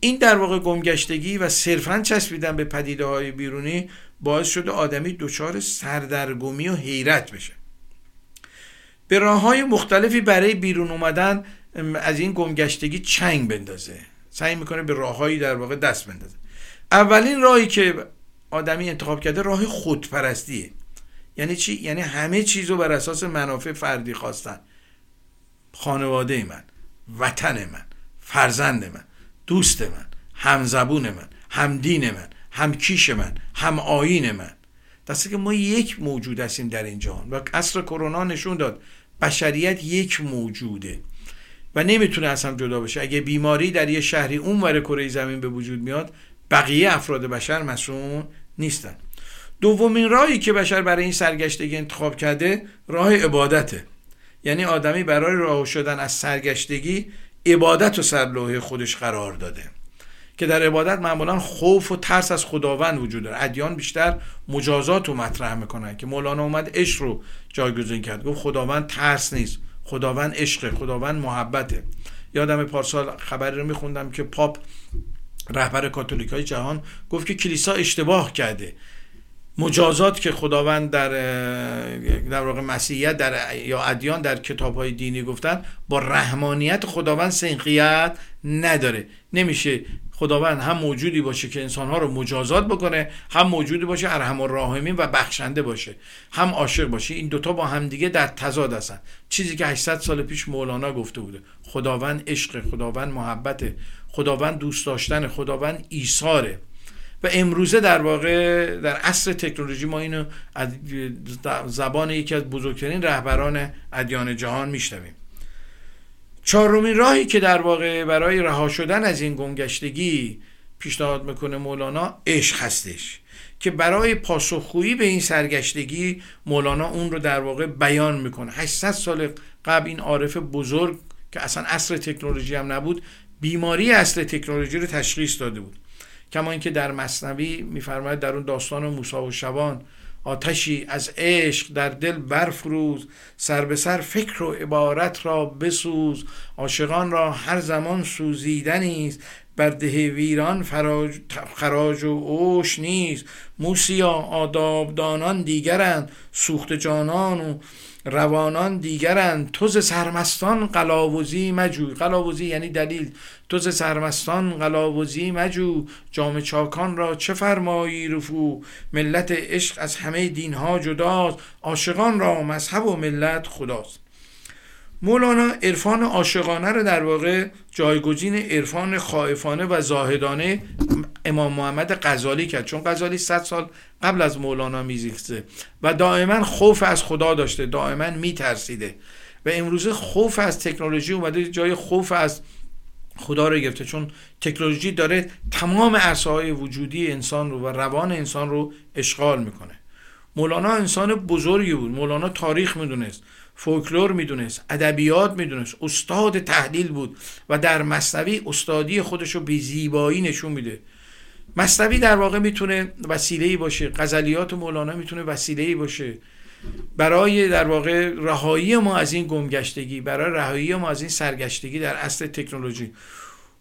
این در واقع گمگشتگی و صرفا چسبیدن به پدیده های بیرونی باعث شده آدمی دچار سردرگمی و حیرت بشه. به راه های مختلفی برای بیرون اومدن از این گمگشتگی چنگ بندازه. سعی می‌کنه به راههایی در واقع دست بندازه. اولین راهی که آدمی انتخاب کرده راه خودپرستیه. یعنی چی؟ یعنی همه چیز رو بر اساس منافع فردی خواستن. خانواده من وطن من فرزند من دوست من همزبون من همدین من همکیش من هم آین من. دسته که ما یک موجود هستیم در این جهان و عصر کرونا نشون داد بشریت یک موجوده و نمی‌تونه از هم جدا بشه. اگه بیماری در یه شهری اون ور کره زمین به وجود میاد بقیه افراد بشر مسئول نیستن. دومین راهی که بشر برای این سرگشتگی انتخاب کرده راه عبادته. یعنی آدمی برای راه شدن از سرگشتگی عبادت و سرلوحه خودش قرار داده. که در عبادت معمولا خوف و ترس از خداوند وجود داره. ادیان بیشتر مجازات رو مطرح می‌کنن که مولانا اومد عشق رو جایگزین کرد. گفت خداوند ترس نیست. خداوند عشق خداوند محبته. یادم پارسال خبری رو میخوندم که پاپ رهبر کاتولیک های جهان گفت که کلیسا اشتباه کرده. مجازات که خداوند در در واقع مسیحیت در یا ادیان در کتاب های دینی گفتن با رحمانیت خداوند سنخیت نداره. نمیشه خداوند هم موجودی باشه که انسانها رو مجازات بکنه هم موجودی باشه ارحم الراحمین و بخشنده باشه هم عاشق باشه. این دوتا با همدیگه در تضاد هستن. چیزی که 800 سال پیش مولانا گفته بوده خداوند عشق خداوند محبت خداوند دوست داشتن خداوند ایثاره. و امروزه در واقع در عصر تکنولوژی ما اینو از زبان یکی از بزرگترین رهبران ادیان جهان میشنویم. چهارمین راهی که در واقع برای رها شدن از این گمگشتگی پیشنهاد می‌کنه مولانا عشق هستش که برای پاسخگویی به این سرگشتگی مولانا اون رو در واقع بیان می‌کنه. 800 سال قبل این عارف بزرگ که اصلا اصل تکنولوژی هم نبود بیماری اصل تکنولوژی رو تشخیص داده بود. کما اینکه در مصنوی میفرماید در اون داستان موسی و شبان آتشی از عشق در دل برفروز سر به سر فکر و عبارت را بسوز. عاشقان را هر زمان سوزیدنی است بر ده ویران فراج خراج و اوش نیست. موسیا آدابدانان دیگرند سوخت جانان و روانان دیگرند. توز سرمستان قلاوزی مجو. قلاوزی یعنی دلیل. توز سرمستان قلاوزی مجو. جام چاکان را چه فرمایی رفو؟ ملت عشق از همه دینها جداست. عاشقان را مذهب و ملت خداست. مولانا عرفان عاشقانه رو در واقع جایگزین عرفان خائفانه و زاهدانه امام محمد غزالی کرد. چون غزالی 100 سال قبل از مولانا میزیسته. و دائما خوف از خدا داشته دائما میترسیده. و امروزه خوف از تکنولوژی اومده جای خوف از خدا رو گرفته. چون تکنولوژی داره تمام های وجودی انسان رو و روان انسان رو اشغال می‌کنه. مولانا انسان بزرگی بود. مولانا تاریخ می‌دونست. فولکلور می‌دونست ادبیات می‌دونست. استاد تحلیل بود و در مصنوی استادی خودش رو به زیبایی نشون میده. مصنوی در واقع می‌تونه وسیله باشه. غزلیات مولانا می‌تونه وسیله باشه. برای در واقع رهایی ما از این گمگشتگی برای رهایی ما از این سرگشتگی در اصل تکنولوژی.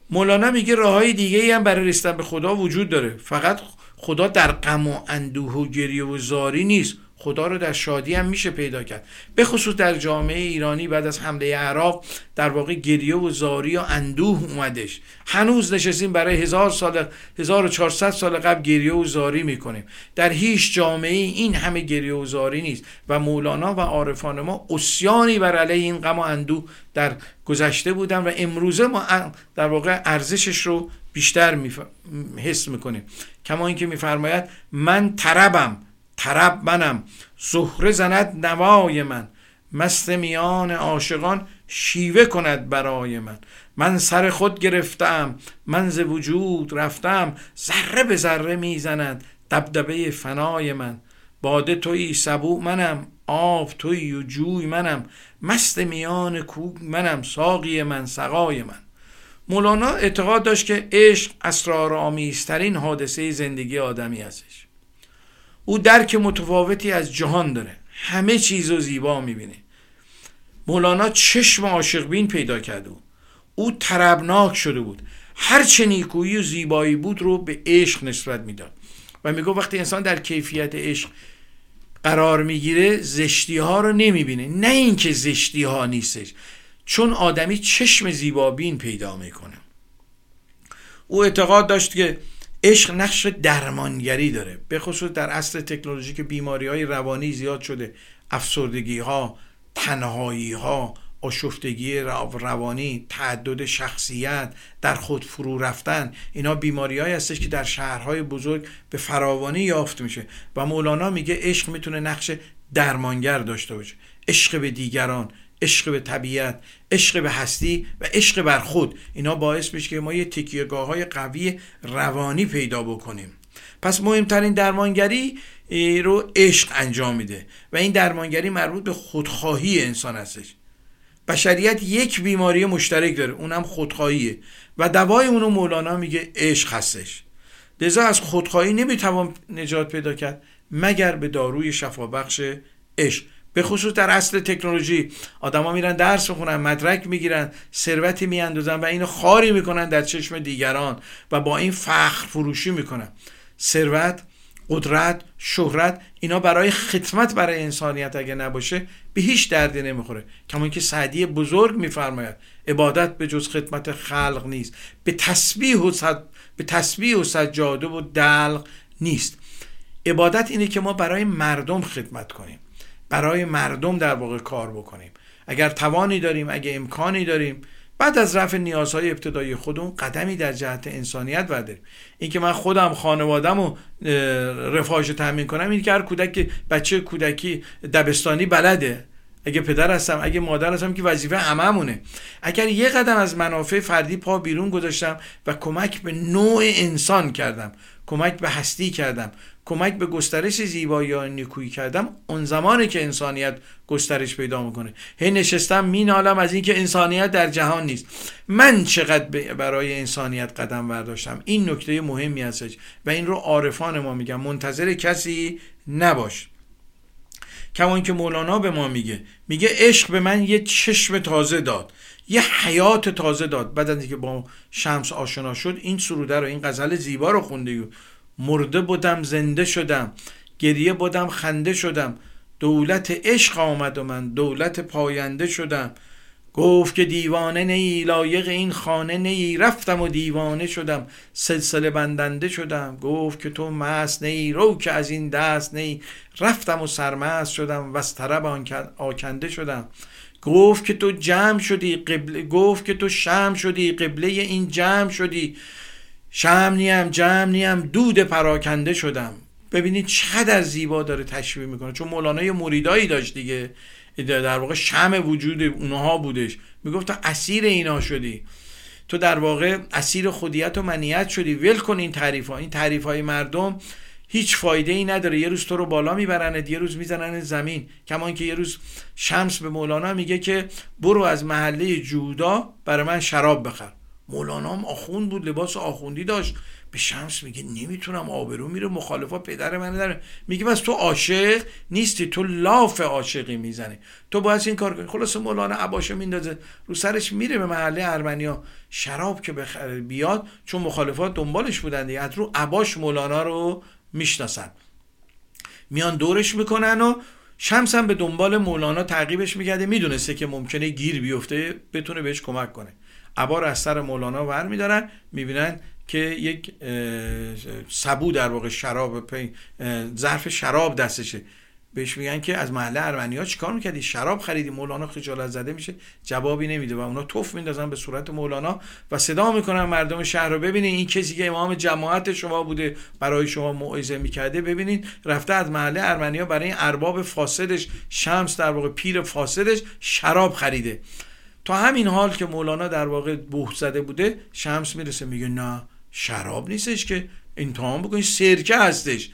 مولانا میگه راههای دیگه ای هم برای رسیدن به خدا وجود داره. فقط خدا در غم و اندوه و گریه و زاری نیست. خدا رو در شادی هم میشه پیدا کرد. به خصوص در جامعه ایرانی بعد از حمله عراق در واقع گریه و زاری و اندوه اومدش. هنوز نشستیم برای هزار سال 1400 سال قبل گریه و زاری می‌کنیم. در هیچ جامعه این همه گریه و زاری نیست و مولانا و عارفان ما اسیانی بر علیه این غم و اندوه در گذشته بودن و امروزه ما در واقع ارزشش رو بیشتر حس می‌کنیم. کما اینکه میفرماید من طربم. طرب منم. زهره زند نوای من. مست میان عاشقان شیوه کند برای من. من سر خود گرفتم من ز وجود رفتم. ذره به ذره می‌زند دبدبه فنای من. باده توی سبو منم آب توی و جوی منم. مست میان کو منم ساقی من سقای من. مولانا اعتقاد داشت که عشق اسرارآمیزترین حادثه زندگی آدمی هستش. او درک متفاوتی از جهان داره. همه چیز رو زیبا می‌بینه. مولانا چشم عاشق بین پیدا کرده بود او طربناک شده بود. هر چه نیکویی و زیبایی بود رو به عشق نسبت می‌داد. و میگو وقتی انسان در کیفیت عشق قرار می‌گیره زشتی ها رو نمی‌بینه. نه اینکه زشتی ها نیستش چون آدمی چشم زیبابین پیدا می‌کنه. او اعتقاد داشت که عشق نقش درمانگری داره. به خصوص در اصل تکنولوژی که بیماری های روانی زیاد شده. افسردگی ها تنهایی ها آشفتگی روانی تعدد شخصیت در خود فرو رفتن. اینا بیماری های هستش که در شهرهای بزرگ به فراوانی یافت میشه. و مولانا میگه عشق می‌تونه نقش درمانگر داشته باشه. عشق به دیگران عشق به طبیعت عشق به هستی و عشق بر خود. اینا باعث میشه که ما یه تکیهگاه های قوی روانی پیدا بکنیم. پس مهمترین درمانگری رو عشق انجام میده و این درمانگری مربوط به خودخواهی انسان هستش. بشریت یک بیماری مشترک داره اونم خودخواهیه. و دوای اونو مولانا میگه عشق هستش. لذا از خودخواهی نمی‌توان نجات پیدا کرد مگر به داروی شفابخش عشق. به خصوص در اصل تکنولوژی. آدما میرن درس بخونن مدرک می‌گیرن ثروتی میاندازن و اینو خاری می‌کنن در چشم دیگران و با این فخر فروشی می‌کنن. ثروت قدرت شهرت اینا برای خدمت برای انسانیت اگه نباشه به هیچ دردی نمی‌خوره. کما که سعدی بزرگ میفرماید عبادت به جز خدمت خلق نیست. به تسبیح و صد... به تسبیح و سجاده و دلق نیست. عبادت اینه که ما برای مردم خدمت کنیم. برای مردم در واقع کار بکنیم. اگر توانی داریم اگه امکانی داریم بعد از رفع نیازهای ابتدایی خودمون قدمی در جهت انسانیت برداریم اینکه من خودم خانوادم و رفاهش تامین کنم این که هر کودک بچه کودکی دبستانی بلده. اگه پدر هستم اگه مادر هستم که وظیفه هممونه. اگر یه قدم از منافع فردی پا بیرون گذاشتم و کمک به نوع انسان کردم کمک به هستی کردم. کمک به گسترش زیبایی یا نیکویی کردم. اون زمانی که انسانیت گسترش پیدا می‌کنه. هی نشستم مینالم از اینکه انسانیت در جهان نیست. من چقدر برای انسانیت قدم برداشتم؟ این نکته مهمی هستش و این رو عارفان ما میگن. منتظر کسی نباش. کمان که مولانا به ما میگه. میگه عشق به من یه چشم تازه داد. یه حیات تازه داد. بعد از اینکه با شمس آشنا شد این سروده رو این غزل زیبا رو خونده مرده بودم زنده شدم. گریه بودم خنده شدم. دولت عشق آمد و من دولت پاینده شدم. گفت که دیوانه نی لایق این خانه نی. رفتم و دیوانه شدم سلسله بندنده شدم. گفت که تو مست نی رو که از این دست نی. رفتم و سرمست شدم و از طرب آکنده شدم. گفت که تو جمع شدی قبله گفت که تو شم شدی قبله این جمع شدی. شم نیم جمع نیم دود پراکنده شدم. ببینید چقدر زیبا داره تشبیه می‌کنه چون مولانا یه مریدایی داشت دیگه. در واقع شم وجود اونها بودش. می‌گفت تو اسیر اینا شدی. تو در واقع اسیر خودیت و منیت شدی. ول کن این تعریف ها این تعریف های مردم هیچ فایده ای نداره. یه روز تو رو بالا می‌برند یه روز می‌زنن زمین. کمان که یه روز شمس به مولانا میگه که برو از محله جودا برای من شراب بخر. مولانا هم آخوند بود لباس آخوندی داشت. به شمس میگه نمی‌تونم آبرو میره مخالفا پدر من داره میگه بس تو عاشق نیستی تو لاف عاشقی می‌زنی. تو باید این کار کنی. خلاص مولانا عباشو میندازه رو سرش میره به محله ارمنیا شراب که بخره بیاد چون مخالفات دنبالش بودن دیگه. از رو عباش مولانا رو می‌شناسن. میان دورش می‌کنن و شمس هم به دنبال مولانا تعقیبش میگرده. می‌دونسته که ممکنه گیر بیفته بتونه بهش کمک کنه. عبا از سر مولانا ور میدارن می‌بینن که یک سبو در واقع شراب ظرف شراب دستشه. بهش میگن که از محله ارمنی چیکار می‌کردی؟ شراب خریدی. مولانا خجالت زده میشه. جوابی نمیده و اونا توف میندازن به صورت مولانا و صدا می‌کنن مردم شهر رو. ببینید این کسی که امام جماعت شما بوده برای شما موعظه می‌کرده ببینید رفته از محله ارمنیا برای این ارباب فاسدش شمس در واقع پیر فاسدش شراب خریده. تا همین حال که مولانا در واقع بوه زده بوده شمس می‌رسه میگه نه شراب نیستش که امتحان بکنی سرکه هستش.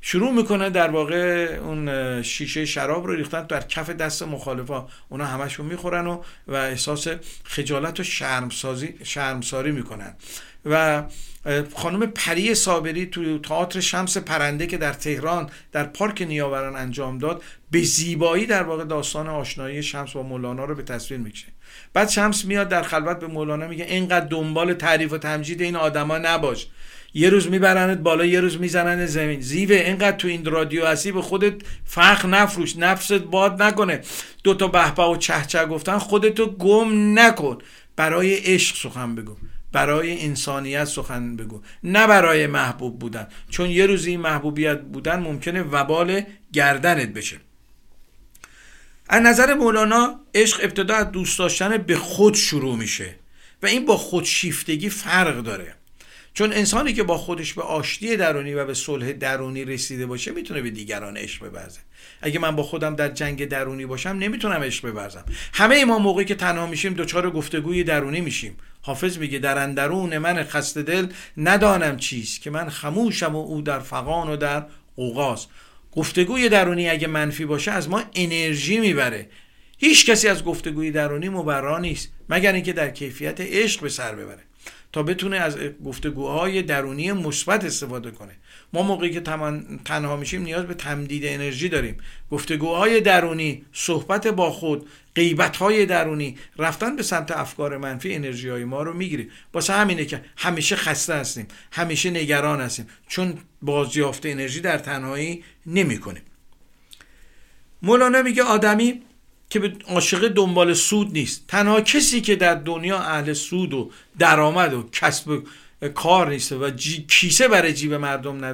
شروع می‌کنه در واقع اون شیشه شراب رو ریختن در کف دست مخالفا. اونا همشون می‌خورن و و احساس خجالت و شرمسازی شرمساری می‌کنن. و خانم پری صابری تو تئاتر شمس پرنده که در تهران در پارک نیاوران انجام داد به زیبایی در واقع داستان آشنایی شمس با مولانا رو به تصویر می‌کشه. بعد شمس میاد در خلوت به مولانا میگه اینقدر دنبال تعریف و تمجید این آدما نباش. یه روز میبرنت بالا یه روز می‌زنن زمین. زیوه اینقدر تو این رادیو هستی به خودت فخ نفروش نفست باد نکنه. دوتا بهبه و چهچه گفتن خودتو گم نکن. برای عشق سخن بگو. برای انسانیت سخن بگو. نه برای محبوب بودن. چون یه روز این محبوبیت بودن ممکنه وبال گردنت بشه. از نظر مولانا عشق ابتدا از دوست داشتن به خود شروع میشه و این با خودشیفتگی فرق داره. چون انسانی که با خودش به آشتی درونی و به صلح درونی رسیده باشه می‌تونه به دیگران عشق بورزه اگه من با خودم در جنگ درونی باشم نمی‌تونم عشق بورزم همه ما موقعی که تنها میشیم دچار گفتگوی درونی میشیم. حافظ میگه در اندرون من خسته دل ندانم چیست که من خموشم و او در فقان و در اوغاز. گفتگوی درونی اگه منفی باشه از ما انرژی می‌بره. هیچ کسی از گفتگوی درونی مبرا نیست مگر اینکه در کیفیت عشق به سر ببره. تا بتونه از گفتگوهای درونی مثبت استفاده کنه. ما موقعی که تنها میشیم نیاز به تمدید انرژی داریم. گفتگوهای درونی صحبت با خود قیبت های درونی رفتن به سمت افکار منفی انرژی های ما رو می‌گیره واسه همینه که همیشه خسته هستیم همیشه نگران هستیم. چون بازیافت انرژی در تنهایی نمی‌کنیم. مولانا میگه آدمی که به عاشق دنبال سود نیست. تنها کسی که در دنیا اهل سود و درآمد و کسب کار نیسته و جی... کیسه برای جیب مردم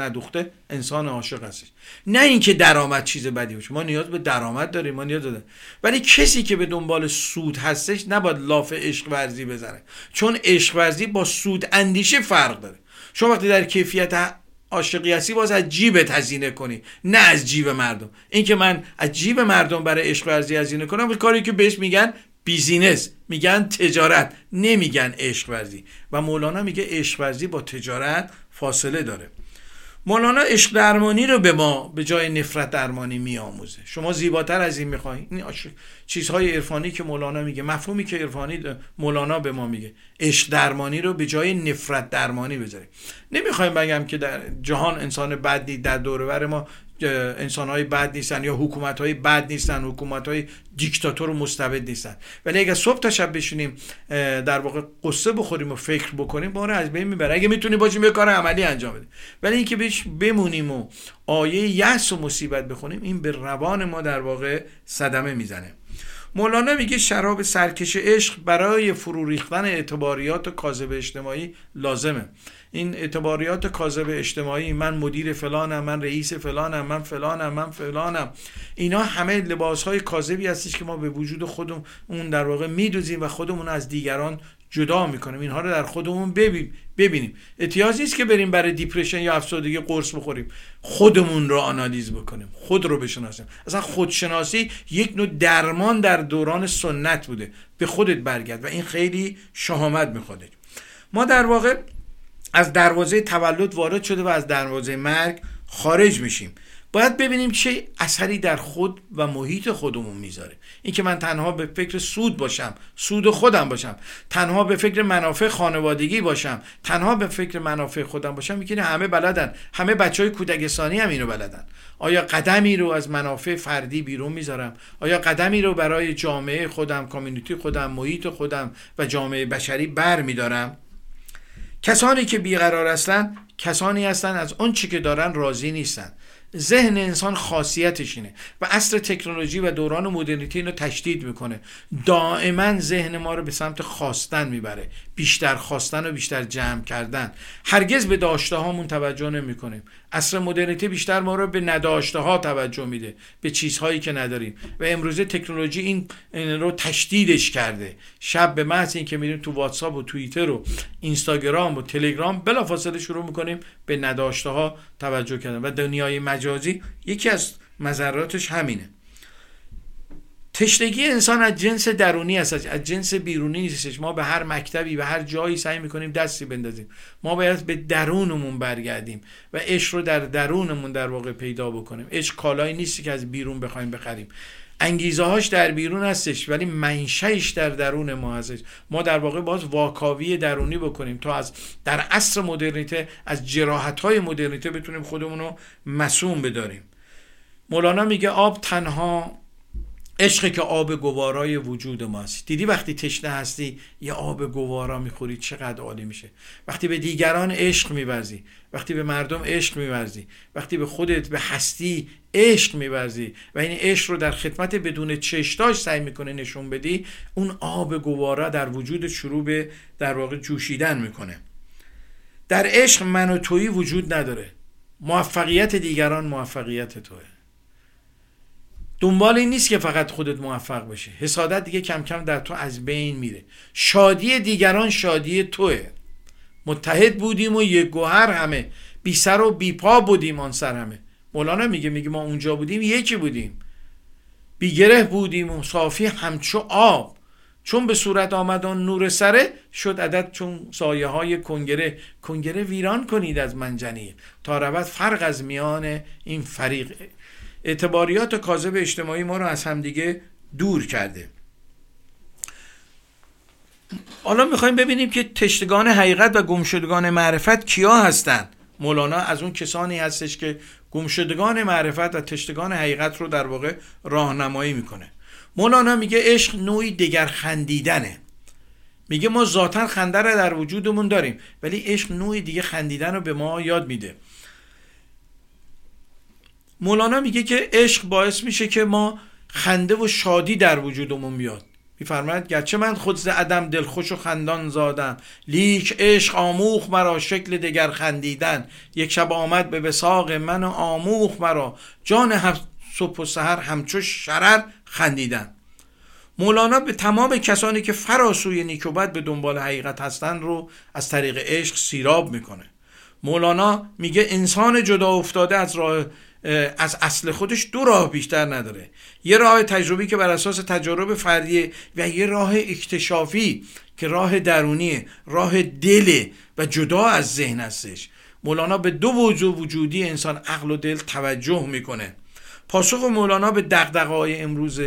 ندوخته انسان عاشق هستش. نه اینکه درآمد چیز بدی باشه. ما نیاز به درآمد داریم ما نیاز داریم ولی کسی که به دنبال سود هستش نباید لاف عشق ورزی بزنه چون عشق ورزی با سود اندیشه فرق داره. شما وقتی در کیفیت عاشقی هستی باز از جیبت هزینه کنی نه از جیب مردم. اینکه من از جیب مردم برای عشق ورزی هزینه کنم کاری که بهش میگن بیزینس. میگن تجارت. نمیگن عشق ورزی و مولانا میگه عشق ورزی با تجارت فاصله داره. مولانا عشق درمانی رو به ما به جای نفرت درمانی میآموزه. شما زیباتر از این می‌خواهید این چیزهای عرفانی که مولانا میگه مفهومی که عرفانی مولانا به ما میگه. عشق درمانی رو به جای نفرت درمانی بذاریم. نمی‌خوایم بگم که در جهان انسان بدی در دورور ما انسان های بد نیستن یا حکومت های بد نیستن حکومت های دیکتاتور و مستبد نیستن. ولی اگر صبح تا شب بشینیم در واقع قصه بخوریم و فکر بکنیم ما از بین می‌بره. اگه می‌تونیم باشیم یه کار عملی انجام بدیم. ولی اینکه بهش بمونیم و آیه یأس و مصیبت بخونیم این به روان ما در واقع صدمه می‌زنه. مولانا میگه شراب سرکش عشق برای فرو ریختن اعتباریات کاذب اجتماعی لازمه. این اعتباریات کاذب اجتماعی من مدیر فلانم من رئیس فلانم من فلانم من فلانم. اینا همه لباس های کاذبی هستش که ما به وجود خودمون اون در واقع میدوزیم و خودمون از دیگران جدا می‌کنیم. اینها رو در خودمون ببینیم. احتیاج نیست که بریم برای دیپرشن یا افسردگی قرص بخوریم. خودمون رو آنالیز بکنیم. خود رو بشناسیم. اصلا خودشناسی یک نوع درمان در دوران سنت بوده. به خودت برگرد و این خیلی شهامت می‌خواد. ما در واقع از دروازه تولد وارد شده و از دروازه مرگ خارج میشیم. باید ببینیم چه اثری در خود و محیط خودمون می‌ذاره. اینکه من تنها به فکر سود باشم سود خودم باشم. تنها به فکر منافع خانوادگی باشم. تنها به فکر منافع خودم باشم. میگه همه بلدن. همه بچه های کودکستانی هم اینو بلدن. آیا قدمی رو از منافع فردی بیرون می‌ذارم؟ آیا قدمی رو برای جامعه خودم کامیونیتی خودم محیط خودم و جامعه بشری بر میدارم؟ کسانی که بیقرار هستند کسانی هستند از اون چی که دارن راضی نیستن. ذهن انسان خاصیتش اینه و اصر تکنولوژی و دوران مدرنیتی اینو تشدید می‌کنه. دائما ذهن ما رو به سمت خواستن می‌بره. بیشتر خواستن و بیشتر جمع کردن. هرگز به داشته هامون توجه نمی‌کنیم. اصر مدرنیته بیشتر ما رو به نداشته ها توجه میده. به چیزهایی که نداریم. و امروزه تکنولوژی این, رو تشدیدش کرده. شب به محض اینکه میریم تو واتساپ و توییتر و اینستاگرام و تلگرام بلافاصله شروع می‌کنیم به نداشته ها توجه کردن. و دنیای مجازی یکی از مذراتش همینه. تشنگی انسان از جنس درونی است از جنس بیرونی نیستش. ما به هر مکتبی به هر جایی سعی می‌کنیم دستی بندازیم. ما باید به درونمون برگردیم و عشق رو در درونمون در واقع پیدا بکنیم. عشق کالایی نیستی که از بیرون بخوایم بخریم. انگیزه هاش در بیرون هستش ولی منشهش در درون ما هستش. ما در واقع باز واکاوی درونی بکنیم تا از در عصر مدرنیته از جراحت های مدرنیته بتونیم خودمون رو مسوم بداریم. مولانا میگه آب تنها عشق که آب گوارای وجود ماست. دیدی وقتی تشنه هستی یه آب گوارا می‌خوری چقدر عالی میشه. وقتی به دیگران عشق میورزی وقتی به مردم عشق میورزی وقتی به خودت به هستی عشق میورزی و این عشق رو در خدمت بدون چشتاش سعی می‌کنه نشون بدی اون آب گوارا در وجود شروع به در واقع جوشیدن می‌کنه. در عشق من و تویی وجود نداره. موفقیت دیگران موفقیت توه. دنبال این نیست که فقط خودت موفق بشه حسادت دیگه کم کم در تو از بین میره. شادی دیگران شادی توه. متحد بودیم و یک گوهر همه. بی سر و بی پا بودیم آن سر همه. مولانا میگه میگه ما اونجا بودیم یکی بودیم. بی گره بودیم و صافی همچو آب. چون به صورت آمد آن نور سره شد عدد چون سایه های کنگره. کنگره ویران کنید از منجنی تا رود فرق از میان این فریق. اعتباریات کاذب اجتماعی ما رو از همدیگه دور کرده. حالا می‌خوایم ببینیم که تشتگان حقیقت و گمشدگان معرفت کیا هستند مولانا از اون کسانی هستش که گمشدگان معرفت و تشتگان حقیقت رو در واقع راهنمایی می‌کنه. مولانا میگه عشق نوعی دگر خندیدنه. میگه ما ذاتا خنده رو در وجودمون داریم ولی عشق نوعی دیگه خندیدن رو به ما یاد میده. مولانا میگه که عشق باعث میشه که ما خنده و شادی در وجودمون بیاد. میفرماید گرچه من خود ز عدم دلخوش و خندان زادم لیک عشق آموخ مرا شکل دگر خندیدن. یک شب آمد به وساق من و آموخ مرا جان هم صبح و سحر همچو شرر خندیدن. مولانا به تمام کسانی که فراسوی نیک و بد به دنبال حقیقت هستند رو از طریق عشق سیراب می‌کنه. مولانا میگه انسان جدا افتاده از راه از اصل خودش دو راه بیشتر نداره. یه راه تجربی که بر اساس تجارب فردیه و یه راه اکتشافی که راه درونیه راه دله و جدا از ذهن هستش. مولانا به دو وجود وجودی انسان عقل و دل توجه می‌کنه. پاسخ مولانا به دقدقه امروز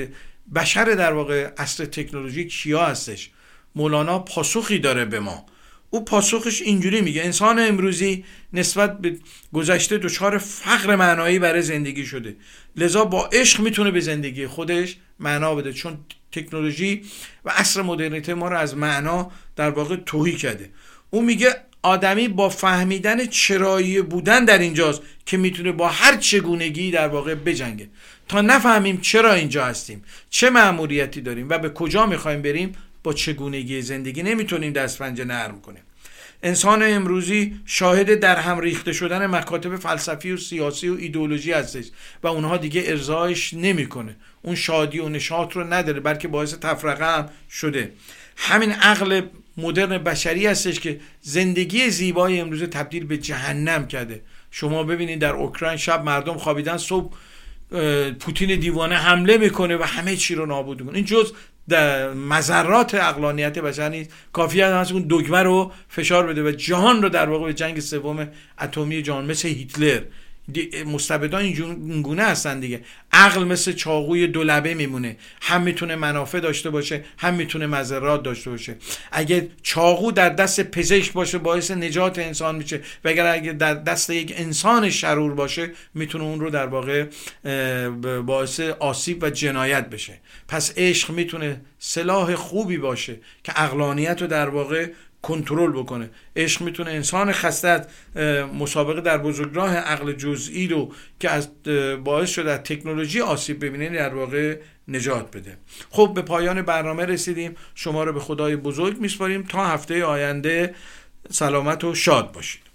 بشر در واقع اصل تکنولوژی کیا هستش؟ مولانا پاسخی داره به ما. او پاسخش اینجوری میگه انسان امروزی نسبت به گذشته دچار فقر معنایی برای زندگی شده. لذا با عشق می‌تونه به زندگی خودش معنا بده چون تکنولوژی و عصر مدرنیته ما رو از معنا در واقع توهی کرده. او میگه آدمی با فهمیدن چرایی بودن در اینجاست که می‌تونه با هر چگونگی در واقع بجنگه. تا نفهمیم چرا اینجا هستیم چه مأموریتی داریم و به کجا می‌خوایم بریم با چگونگی زندگی نمی‌تونیم دست پنجه نرم کنیم. انسان امروزی شاهد در هم ریخته شدن مکاتب فلسفی و سیاسی و ایدولوژی هستش و اونها دیگه ارزایش نمی‌کنه. اون شادی و نشاط رو نداره بلکه باعث تفرقه هم شده. همین عقل مدرن بشری هستش که زندگی زیبای امروز تبدیل به جهنم کرده. شما ببینید در اوکراین شب مردم خوابیدن صبح پوتین دیوانه حمله می‌کنه و همه چی رو نابود می‌کنه. این جز مذرات اقلانیت بشر نیست. کافی هست اون دگمه رو فشار بده و جهان رو در واقع به جنگ سوم اتمی جهان مثل هیتلر. مستبدان این گونه هستن دیگه. عقل مثل چاقوی دولبه میمونه. هم می‌تونه منافع داشته باشه هم می‌تونه مذرات داشته باشه. اگه چاقو در دست پزشک باشه باعث نجات انسان میشه. و اگر اگه در دست یک انسان شرور باشه می‌تونه اون رو در واقع باعث آسیب و جنایت بشه. پس عشق می‌تونه سلاح خوبی باشه که اقلانیت رو در واقع کنترل بکنه. عشق می‌تونه انسان خستت مسابقه در بزرگراه عقل جزئی رو که از باعث شده از تکنولوژی آسیب ببینه در واقع نجات بده. خب به پایان برنامه رسیدیم. شما رو به خدای بزرگ میسپاریم. تا هفته آینده سلامت و شاد باشید.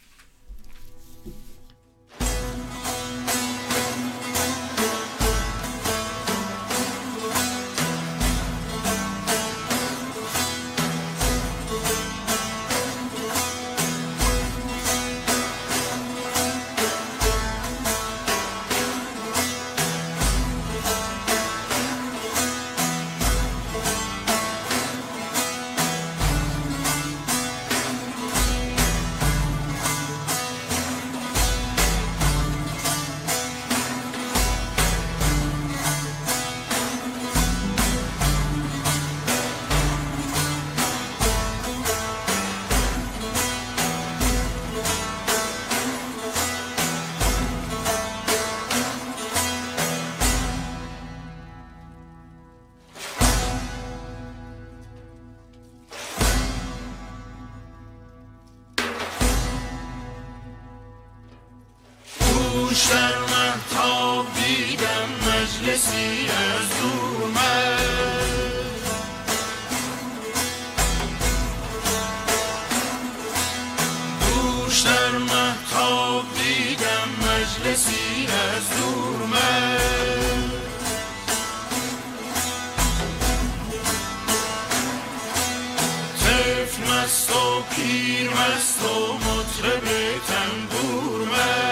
مست و پیر مست و مطرب تنبور من